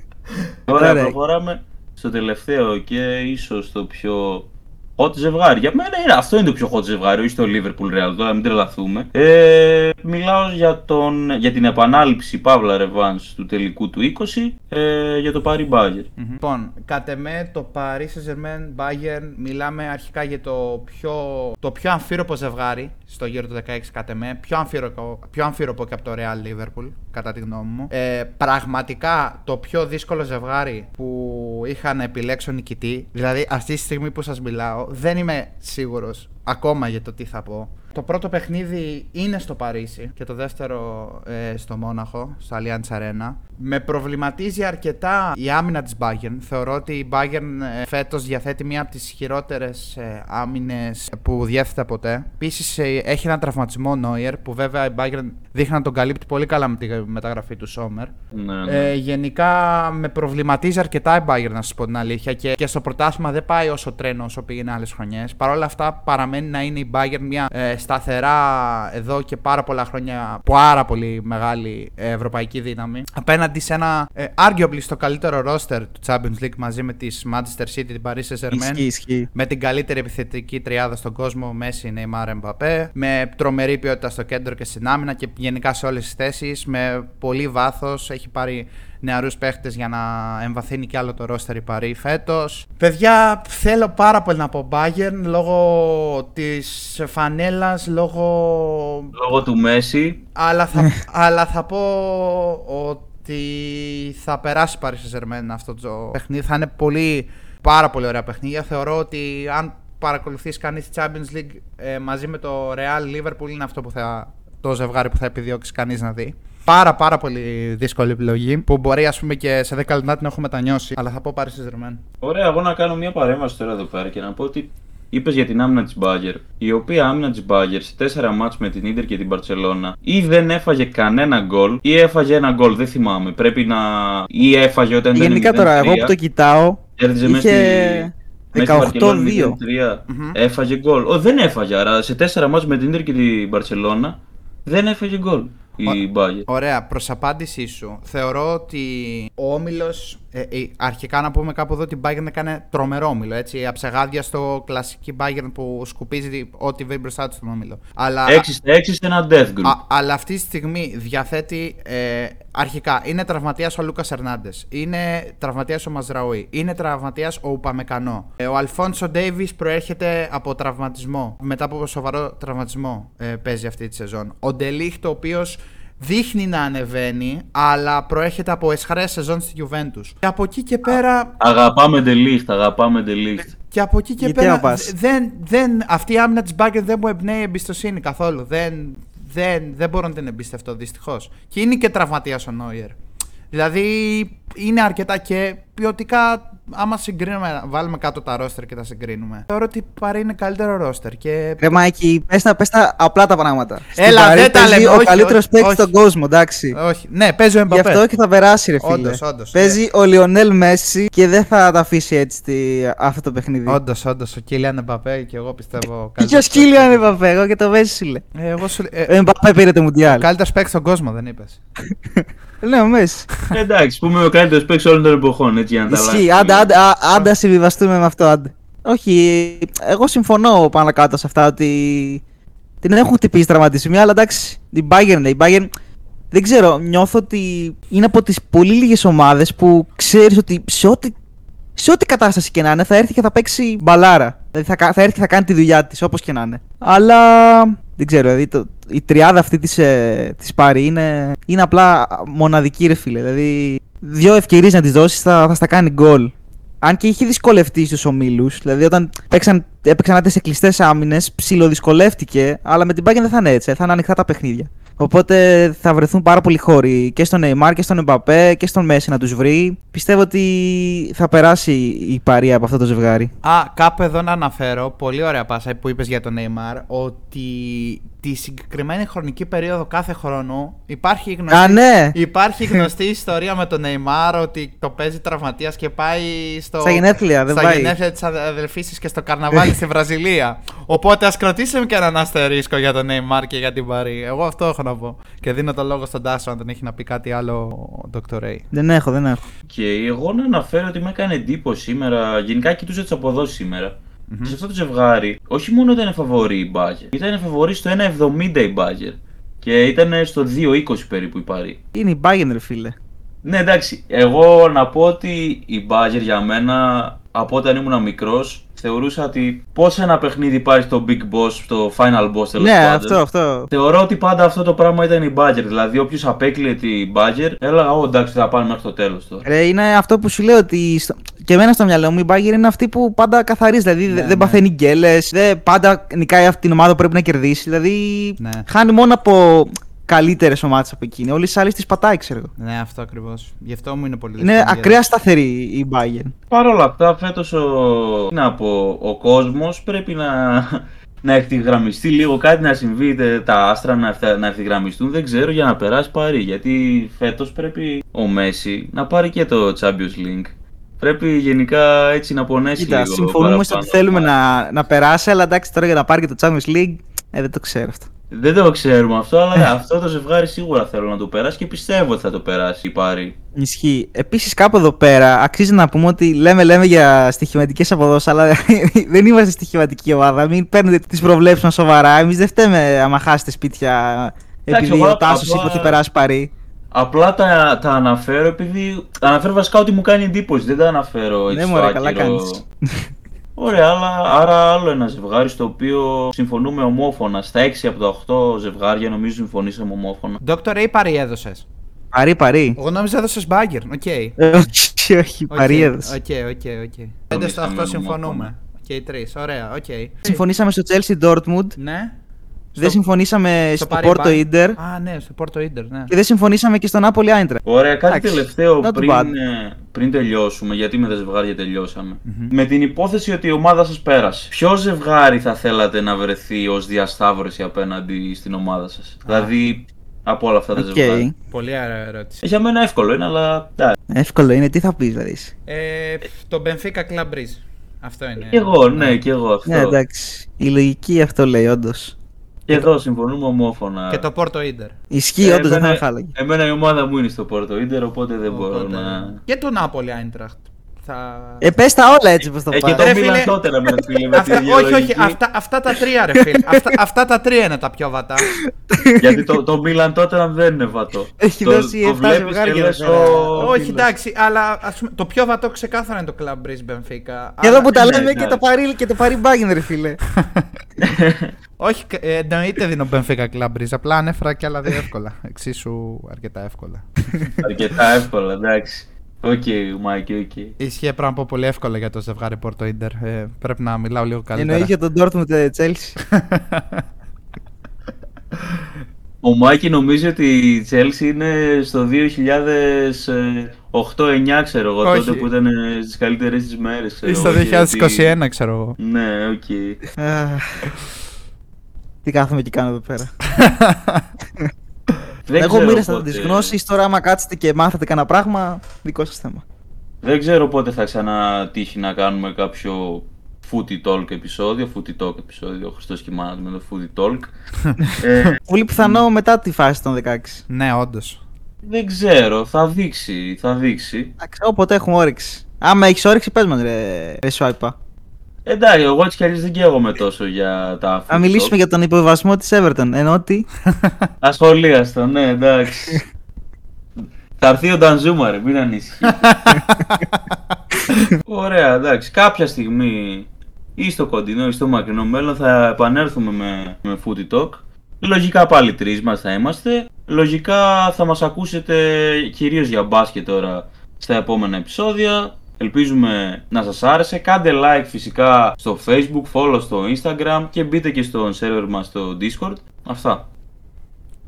Ωραία, Ωραία. προχωράμε στο τελευταίο και ίσως το πιο hot ζευγάρι. Για μένα είναι, αυτό είναι το πιο hot ζευγάρι, όχι το Liverpool Real, τώρα μην τρελαθούμε. Ε, μιλάω για, τον, για την επανάληψη Παύλα Revans του τελικού του 20 ε, για το Paris Bayern. Μμμ. Λοιπόν, κατ' εμέ το Paris Saint-Germain Bayern μιλάμε αρχικά για το πιο, το πιο αμφίροπο ζευγάρι στο γύρο του 16 κατ' εμέ. Πιο αμφίροπο, πιο αμφίροπο και από το Real Liverpool, κατά τη γνώμη μου. Ε, πραγματικά το πιο δύσκολο ζευγάρι που είχα να επιλέξω νικητή. Δηλαδή, αυτή τη στιγμή που σας μιλάω, δεν είμαι σίγουρος ακόμα για το τι θα πω. Το πρώτο παιχνίδι είναι στο Παρίσι και το δεύτερο ε, στο Μόναχο, στο Allianz Arena. Με προβληματίζει αρκετά η άμυνα της Bayern. Θεωρώ ότι η Bayern ε, φέτος διαθέτει μία από τις χειρότερες ε, άμυνες που διέθετε ποτέ. Επίσης ε, έχει ένα τραυματισμό Νόιερ που βέβαια η Bayern δείχνει να τον καλύπτει πολύ καλά με τη μεταγραφή του Σόμερ. Ναι, ναι. Ε, γενικά με προβληματίζει αρκετά η Bayern να σας πω την αλήθεια και, και στο πρωτάθλημα δεν πάει όσο τρένο όσο πήγαινε άλλες χρονιές. Παρ' όλα αυτά παραμένει να είναι η Bayern μια ε, σταθερά εδώ και πάρα πολλά χρόνια πάρα πολύ μεγάλη ε, ευρωπαϊκή δύναμη. Απέναντι σε ένα ε, arguably στο καλύτερο roster του Champions League μαζί με τη Manchester City, την Paris Saint-Germain. Ισχύει, ισχύει. Με την καλύτερη επιθετική τριάδα στον κόσμο, Messi, Neymar, Mbappé. Με τρομερή ποιότητα στο κέντρο και στην άμυνα και γενικά σε όλες τις θέσεις. Με πολύ βάθος. Έχει πάρει νεαρούς παίχτες για να εμβαθύνει κι άλλο το ρόστερ η Παρή φέτος. Παιδιά, θέλω πάρα πολύ να πω Bayern λόγω της φανέλας, λόγω. Λόγω του Μέση. Αλλά θα, αλλά θα πω ότι θα περάσει η Paris Saint-Germain αυτό το παιχνίδι. Θα είναι πολύ, πάρα πολύ ωραία παιχνίδια. Θεωρώ ότι αν παρακολουθήσει κανείς τη Champions League ε, μαζί με το Real Liverpool είναι αυτό που θα, το ζευγάρι που θα επιδιώξεις κανείς να δει. Πάρα πάρα πολύ δύσκολη επιλογή που μπορεί ας πούμε και σε 10 λεπτά την έχουμε μετανιώσει. Αλλά θα πω πάρει Saint-Germain. Ωραία, εγώ να κάνω μια παρέμβαση τώρα εδώ πέρα και να πω ότι είπες για την άμυνα της Μπάγκερ, η οποία άμυνα της Μπάγκερ σε τέσσερα μάτς με την ντερ και την Παρσελώνα ή δεν έφαγε κανένα γκολ ή έφαγε ένα γκολ, δεν θυμάμαι. Πρέπει να. ή έφαγε όταν ήταν. Γενικά τώρα, εγώ που το κοιτάω. Κέρδιζε μέσα είχε στη. 18-2. Έφαγε γκολ. Ο, δεν έφαγε, άρα σε τέσσερα μάτς με την ντερ και την Μπαρσελώνα δεν έφαγε γκολ η Μπάγκερ. Ωραία, προς απάντησή σου. Θεωρώ ότι ο όμιλος. Ε, ε, αρχικά να πούμε κάπου εδώ ότι η Bayern έκανε τρομερό όμιλο. Έτσι, αψεγάδια στο κλασική Bayern που σκουπίζει ό,τι βρει μπροστά του στον όμιλο. Αλλά, 6 στα 6 σε ένα death group. α, αλλά αυτή τη στιγμή διαθέτει. Ε, αρχικά είναι τραυματίας ο Λούκας Ερνάντες. Είναι τραυματίας ο Μαζραούι. Είναι τραυματίας ο Ουπαμεκανό. Ε, ο Αλφόνσο Ντέιβις προέρχεται από τραυματισμό. Μετά από σοβαρό τραυματισμό ε, παίζει αυτή τη σεζόν. Ο Ντελίχτ, ο οποίος δείχνει να ανεβαίνει, αλλά προέρχεται από εσχρές σεζόν στη Juventus. Και από εκεί και πέρα. Αγαπάμε Delicht, αγαπάμε Delicht. Και από εκεί και Γιατί πέρα. να πας; Δεν, δεν, αυτή η άμυνα της Bayern δεν μου εμπνέει εμπιστοσύνη καθόλου. Δεν, δεν, δεν μπορώ να την εμπιστευτώ δυστυχώς. Και είναι και τραυματίας ο Νόιερ. Δηλαδή είναι αρκετά και ποιοτικά, άμα συγκρίνουμε, βάλουμε κάτω τα ρόστερ και τα συγκρίνουμε. Θεωρώ ότι παρά είναι καλύτερο ρόστερ. Και... Ρε Μάικη, πες τα, πες τα απλά τα πράγματα. Στην Έλα, Παρί δεν τα παίζει λέμε, ο όχι, καλύτερος όχι, παίκτης όχι. στον κόσμο, εντάξει. Όχι. Ναι, παίζει ο Γι' Εμπαπέ. αυτό και θα περάσει, ρε φίλε. Όντως, όντως. Παίζει ο Λιονέλ Μέση και δεν θα τα αφήσει έτσι τη- αυτό το παιχνίδι. Όντως, όντως. Ο Κίλιαν Εμπαπέ και εγώ πιστεύω. Και ποιος σκύλιο είναι Εμπαπέ, εγώ και το Μέση λέει. Ε, εγώ σου Ο ε, Εμπαπέ πήρε το Μουντιάλ. Καλύτερος παίκτης στον κόσμο, δεν είπες. Ναι, ο Μέση. Εντάξει, πούμε ο καλύτερος παίκτη όλων των εποχών, έτσι για να τα Ισχύει, αλλάξουμε. άντε, άντε, α- άντε να συμβιβαστούμε με αυτό, άντε. Όχι, εγώ συμφωνώ πάνω κάτω σε αυτά ότι την έχουν χτυπήσει τραυματισμοί, αλλά εντάξει, την Bayern, λέει, η Bayern δεν ξέρω, νιώθω ότι είναι από τις πολύ λίγες ομάδες που ξέρεις ότι σε ό,τι, σε ό,τι κατάσταση και να είναι θα έρθει και θα παίξει μπαλάρα. Δηλαδή θα, κα- θα έρθει και θα κάνει τη δουλειά της όπως και να είναι. Αλλά δεν ξέρω, δηλαδή το, η τριάδα αυτή της, ε, της Πάρη είναι, είναι απλά μοναδική ρε φίλε. Δηλαδή δύο ευκαιρίες να τις δώσεις θα, θα στα κάνει γκολ. Αν και είχε δυσκολευτεί στου ομίλου, δηλαδή όταν παίξαν, έπαιξαν άντες σε κλειστέ άμυνες, ψιλοδυσκολεύτηκε, αλλά με την Bayern δεν θα είναι έτσι, ε, θα είναι ανοιχτά τα παιχνίδια. Οπότε θα βρεθούν πάρα πολλοί χώροι και στον Neymar και στον Mbappé και στον Messi να τους βρει. Πιστεύω ότι θα περάσει η παρία από αυτό το ζευγάρι. Α, κάπου εδώ να αναφέρω, πολύ ωραία πάσα που είπες για τον Neymar, ότι τη συγκεκριμένη χρονική περίοδο κάθε χρόνο υπάρχει γνωστή, Α, ναι! υπάρχει γνωστή ιστορία με τον Neymar ότι το παίζει τραυματίας και πάει στο, Στα γενέθλια, δεν στα πάει. γενέθλια της αδελφής της και στο καρναβάλι στη Βραζιλία. Οπότε ας κρατήσουμε και έναν αστερίσκο για τον Neymar και για την Παρή. Εγώ αυτό έχω να πω. Και δίνω το λόγο στον Τάσο αν δεν έχει να πει κάτι άλλο ο Dr. Ray. Δεν έχω, δεν έχω. Και εγώ να αναφέρω ότι με έκανε εντύπωση σήμερα, γενικά κοιτούσα τις αποδόσεις σήμερα. Σε αυτό το ζευγάρι, όχι μόνο ήταν φαβορή η Μπάγκερ, ήταν φαβορή στο 1,70 η Μπάγκερ. Και ήταν στο 2,20 περίπου η Παρή. Είναι η Bayern, ρε φίλε. Ναι, εντάξει. Εγώ να πω ότι η Μπάγκερ για μένα από όταν ήμουν μικρός θεωρούσα ότι πώς ένα παιχνίδι πάει στο Big Boss, στο Final Boss τέλος ναι, πάντων. αυτό, αυτό. Θεωρώ ότι πάντα αυτό το πράγμα ήταν η Badger. Δηλαδή, όποιος απέκλειε την Badger, έλεγα, Ω εντάξει, θα πάμε μέχρι το τέλος τώρα. Ρε, είναι αυτό που σου λέω ότι στο- και εμένα στο μυαλό μου η Bayern είναι αυτή που πάντα καθαρίζει. Δηλαδή Ναι, δεν ναι. παθαίνει γκέλες, πάντα νικάει αυτή την ομάδα που πρέπει να κερδίσει. Δηλαδή Ναι. χάνει μόνο από καλύτερες ομάδες από εκείνη. Όλες τι άλλες τις πατάει, ξέρω εγώ. Ναι, αυτό ακριβώς. Γι' αυτό μου είναι πολύ Είναι δύσκολο. ακραία σταθερή η Bayern. Παρ' όλα αυτά, φέτος ο, τι να πω, ο κόσμος πρέπει να, να ευθυγραμμιστεί λίγο, κάτι να συμβεί, τε- τα άστρα να, ευθα- να ευθυγραμμιστούν, δεν ξέρω, για να περάσει πάρει. Γιατί φέτος πρέπει ο Μέση να πάρει και το Champions League. Πρέπει γενικά έτσι να πονέσει Κοίτα, λίγο. συμφωνούμε στο παραπάνω. ότι θέλουμε να, να περάσει, αλλά εντάξει τώρα για να πάρει και το Champions League, ε, δεν το ξέρω αυτό. Δεν το ξέρουμε αυτό, αλλά αυτό το ζευγάρι σίγουρα θέλω να το περάσει και πιστεύω ότι θα το περάσει η Πάρη. Ισχύει. Επίσης, κάπου εδώ πέρα αξίζει να πούμε ότι λέμε, λέμε για στοιχηματικές αποδόσεις, αλλά δεν είμαστε στοιχηματική ομάδα. Μην παίρνετε τις προβλέψεις μας σοβαρά. Εμείς δεν φταίμε άμα χάσετε σπίτια επειδή εγώ ο Τάσος απλά- είπε ότι περάσει παρή. Απλά τα, τα αναφέρω επειδή. Αναφέρω βασικά ότι μου κάνει εντύπωση, δεν τα αναφέρω έτσι. Ναι, στο μωρέ, καλά άκυρο. κάνεις. Ωραία, αλλά, άρα άλλο ένα ζευγάρι στο οποίο συμφωνούμε ομόφωνα. Στα 6 από τα 8 ζευγάρια νομίζω συμφωνήσαμε ομόφωνα. Dr. Ray Παρί έδωσες; Παρί, Παρί. Εγώ νόμιζα έδωσες Bayern. Οκ. Ε, Όχι, όχι, Παρί έδωσες. Οκ, οκ, οκ. 5 στα 8 Νομίζαμε συμφωνούμε. Και οι τρεις. Ωραία, οκ. Συμφωνήσαμε στο Chelsea Dortmund. Ναι. Δεν συμφωνήσαμε στο Paris Porto Bayern. Inter. Α, ναι, στο Porto Inter, ναι. Και δεν συμφωνήσαμε και στο Napoli Eintracht. Ωραία, κάτι Εντάξει, τελευταίο not πριν, bad. ε, πριν τελειώσουμε, γιατί με τα ζευγάρια τελειώσαμε. Με την υπόθεση ότι η ομάδα σας πέρασε. Ποιο ζευγάρι θα θέλατε να βρεθεί ως διασταύρωση απέναντι στην ομάδα σας; Δηλαδή, από όλα αυτά τα Οκ. ζευγάρια. Πολύ ωραία ερώτηση. Για μένα εύκολο είναι, αλλά εντάξει. Εύκολο είναι, τι θα πεις δηλαδή. Ε, το Benfica Club Breeze. Αυτό είναι. Κι εγώ, ναι, κι εγώ αυτό. Ναι, εντάξει. Η λογική αυτό λέει, όντως. Και εδώ συμφωνούμε ομόφωνα. Και το Porto Inter. Ισχύει, Ε, όντως, δεν θα εμένα- με χάλαγε. Εμένα η ομάδα μου είναι στο Porto Inter, οπότε δεν μπορώ Οπότε- να. Και το Napoli Eintracht. Θα... Ε, πες τα όλα έτσι πως το Ε, και πάρεις. το Ρε Milan φίλε, τότε με φίλε με Αυτά, τη όχι, όχι, διαλογική. αυτά, αυτά τα τρία ρε φίλε. αυτά, αυτά τα τρία είναι τα πιο βατά. Γιατί το, το Milan τότε δεν είναι βατό. Έχει το, δώσει το 7 βλέπεις ζευγάρια και εδώ λες, πέρα. «Ω, όχι, φίλε». εντάξει, αλλά ας πούμε, το πιο βατό ξεκάθαρα είναι το Club Brugge Benfica. Και εδώ που τα ναι, λέμε ναι. και το Παρί και το παρή μπάγιν, ρε φίλε. Όχι, ε, εννοείται δίνω Benfica Club Brugge. Απλά ανέφερα και άλλα δύο εύκολα. Εξίσου αρκετά εύκολα. Αρκετά εύκολα, εντάξει. Οκ, Μάικη, οκ. Ισχύει πρέπει να πω πολύ εύκολα για το ζευγάρι Porto Inter. Ε, πρέπει να μιλάω λίγο καλύτερα. Εννοεί για τον Dortmund ε, Chelsea. Ο Μάκη νομίζει ότι η Chelsea είναι στο 2008-9, ξέρω εγώ, Όχι. τότε που ήταν στις καλύτερες της μέρες. ξέρω Ή στο εγώ, και ότι- 2021, ξέρω εγώ. Ναι, οκ. Αχ. Τι κάθομαι και κάνω εδώ πέρα. Δεν Εγώ ξέρω μοίρασα πότε- τις γνώσεις, τώρα άμα κάτσετε και μάθετε κανένα πράγμα, δικό σας θέμα. Δεν ξέρω πότε θα ξανατύχει να κάνουμε κάποιο Footy Talk επεισόδιο, Footy Talk επεισόδιο, ο Χριστός και η μάνα του με το Footy Talk. ε, Πολύ πιθανό μετά τη φάση των 16. Ναι, όντως. δεν ξέρω, θα δείξει, θα δείξει. Εντάξει, όποτε έχουμε όρεξη. Άμα έχεις όρεξη, πες μας, ρε, ρε Swipe. Εντάξει, εγώ έτσι κι αλλιώς δεν καίγομαι τόσο για τα Να Footy μιλήσουμε Talk. για τον υποβασμό της Everton. Ενώ ότι. Ασχολίαστο, ναι, εντάξει. Θα έρθει ο Ντανζούμα, ρε, μην ανησυχείς. Ωραία, εντάξει. Κάποια στιγμή ή στο κοντινό ή στο μακρινό μέλλον θα επανέλθουμε με, με Footy Talk. Λογικά πάλι τρεις μας θα είμαστε. Λογικά θα μας ακούσετε κυρίως για μπάσκετ τώρα στα επόμενα επεισόδια. Ελπίζουμε να σας άρεσε. Κάντε like φυσικά στο facebook, follow στο instagram και μπείτε και στο server μας στο discord. Αυτά.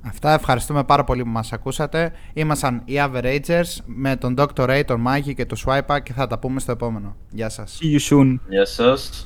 Αυτά, ευχαριστούμε πάρα πολύ που μας ακούσατε. Ήμασταν οι Averagers με τον Dr. Ray, τον Mikey και τον Swipe και θα τα πούμε στο επόμενο. Γεια σας. See you soon. Γεια σας.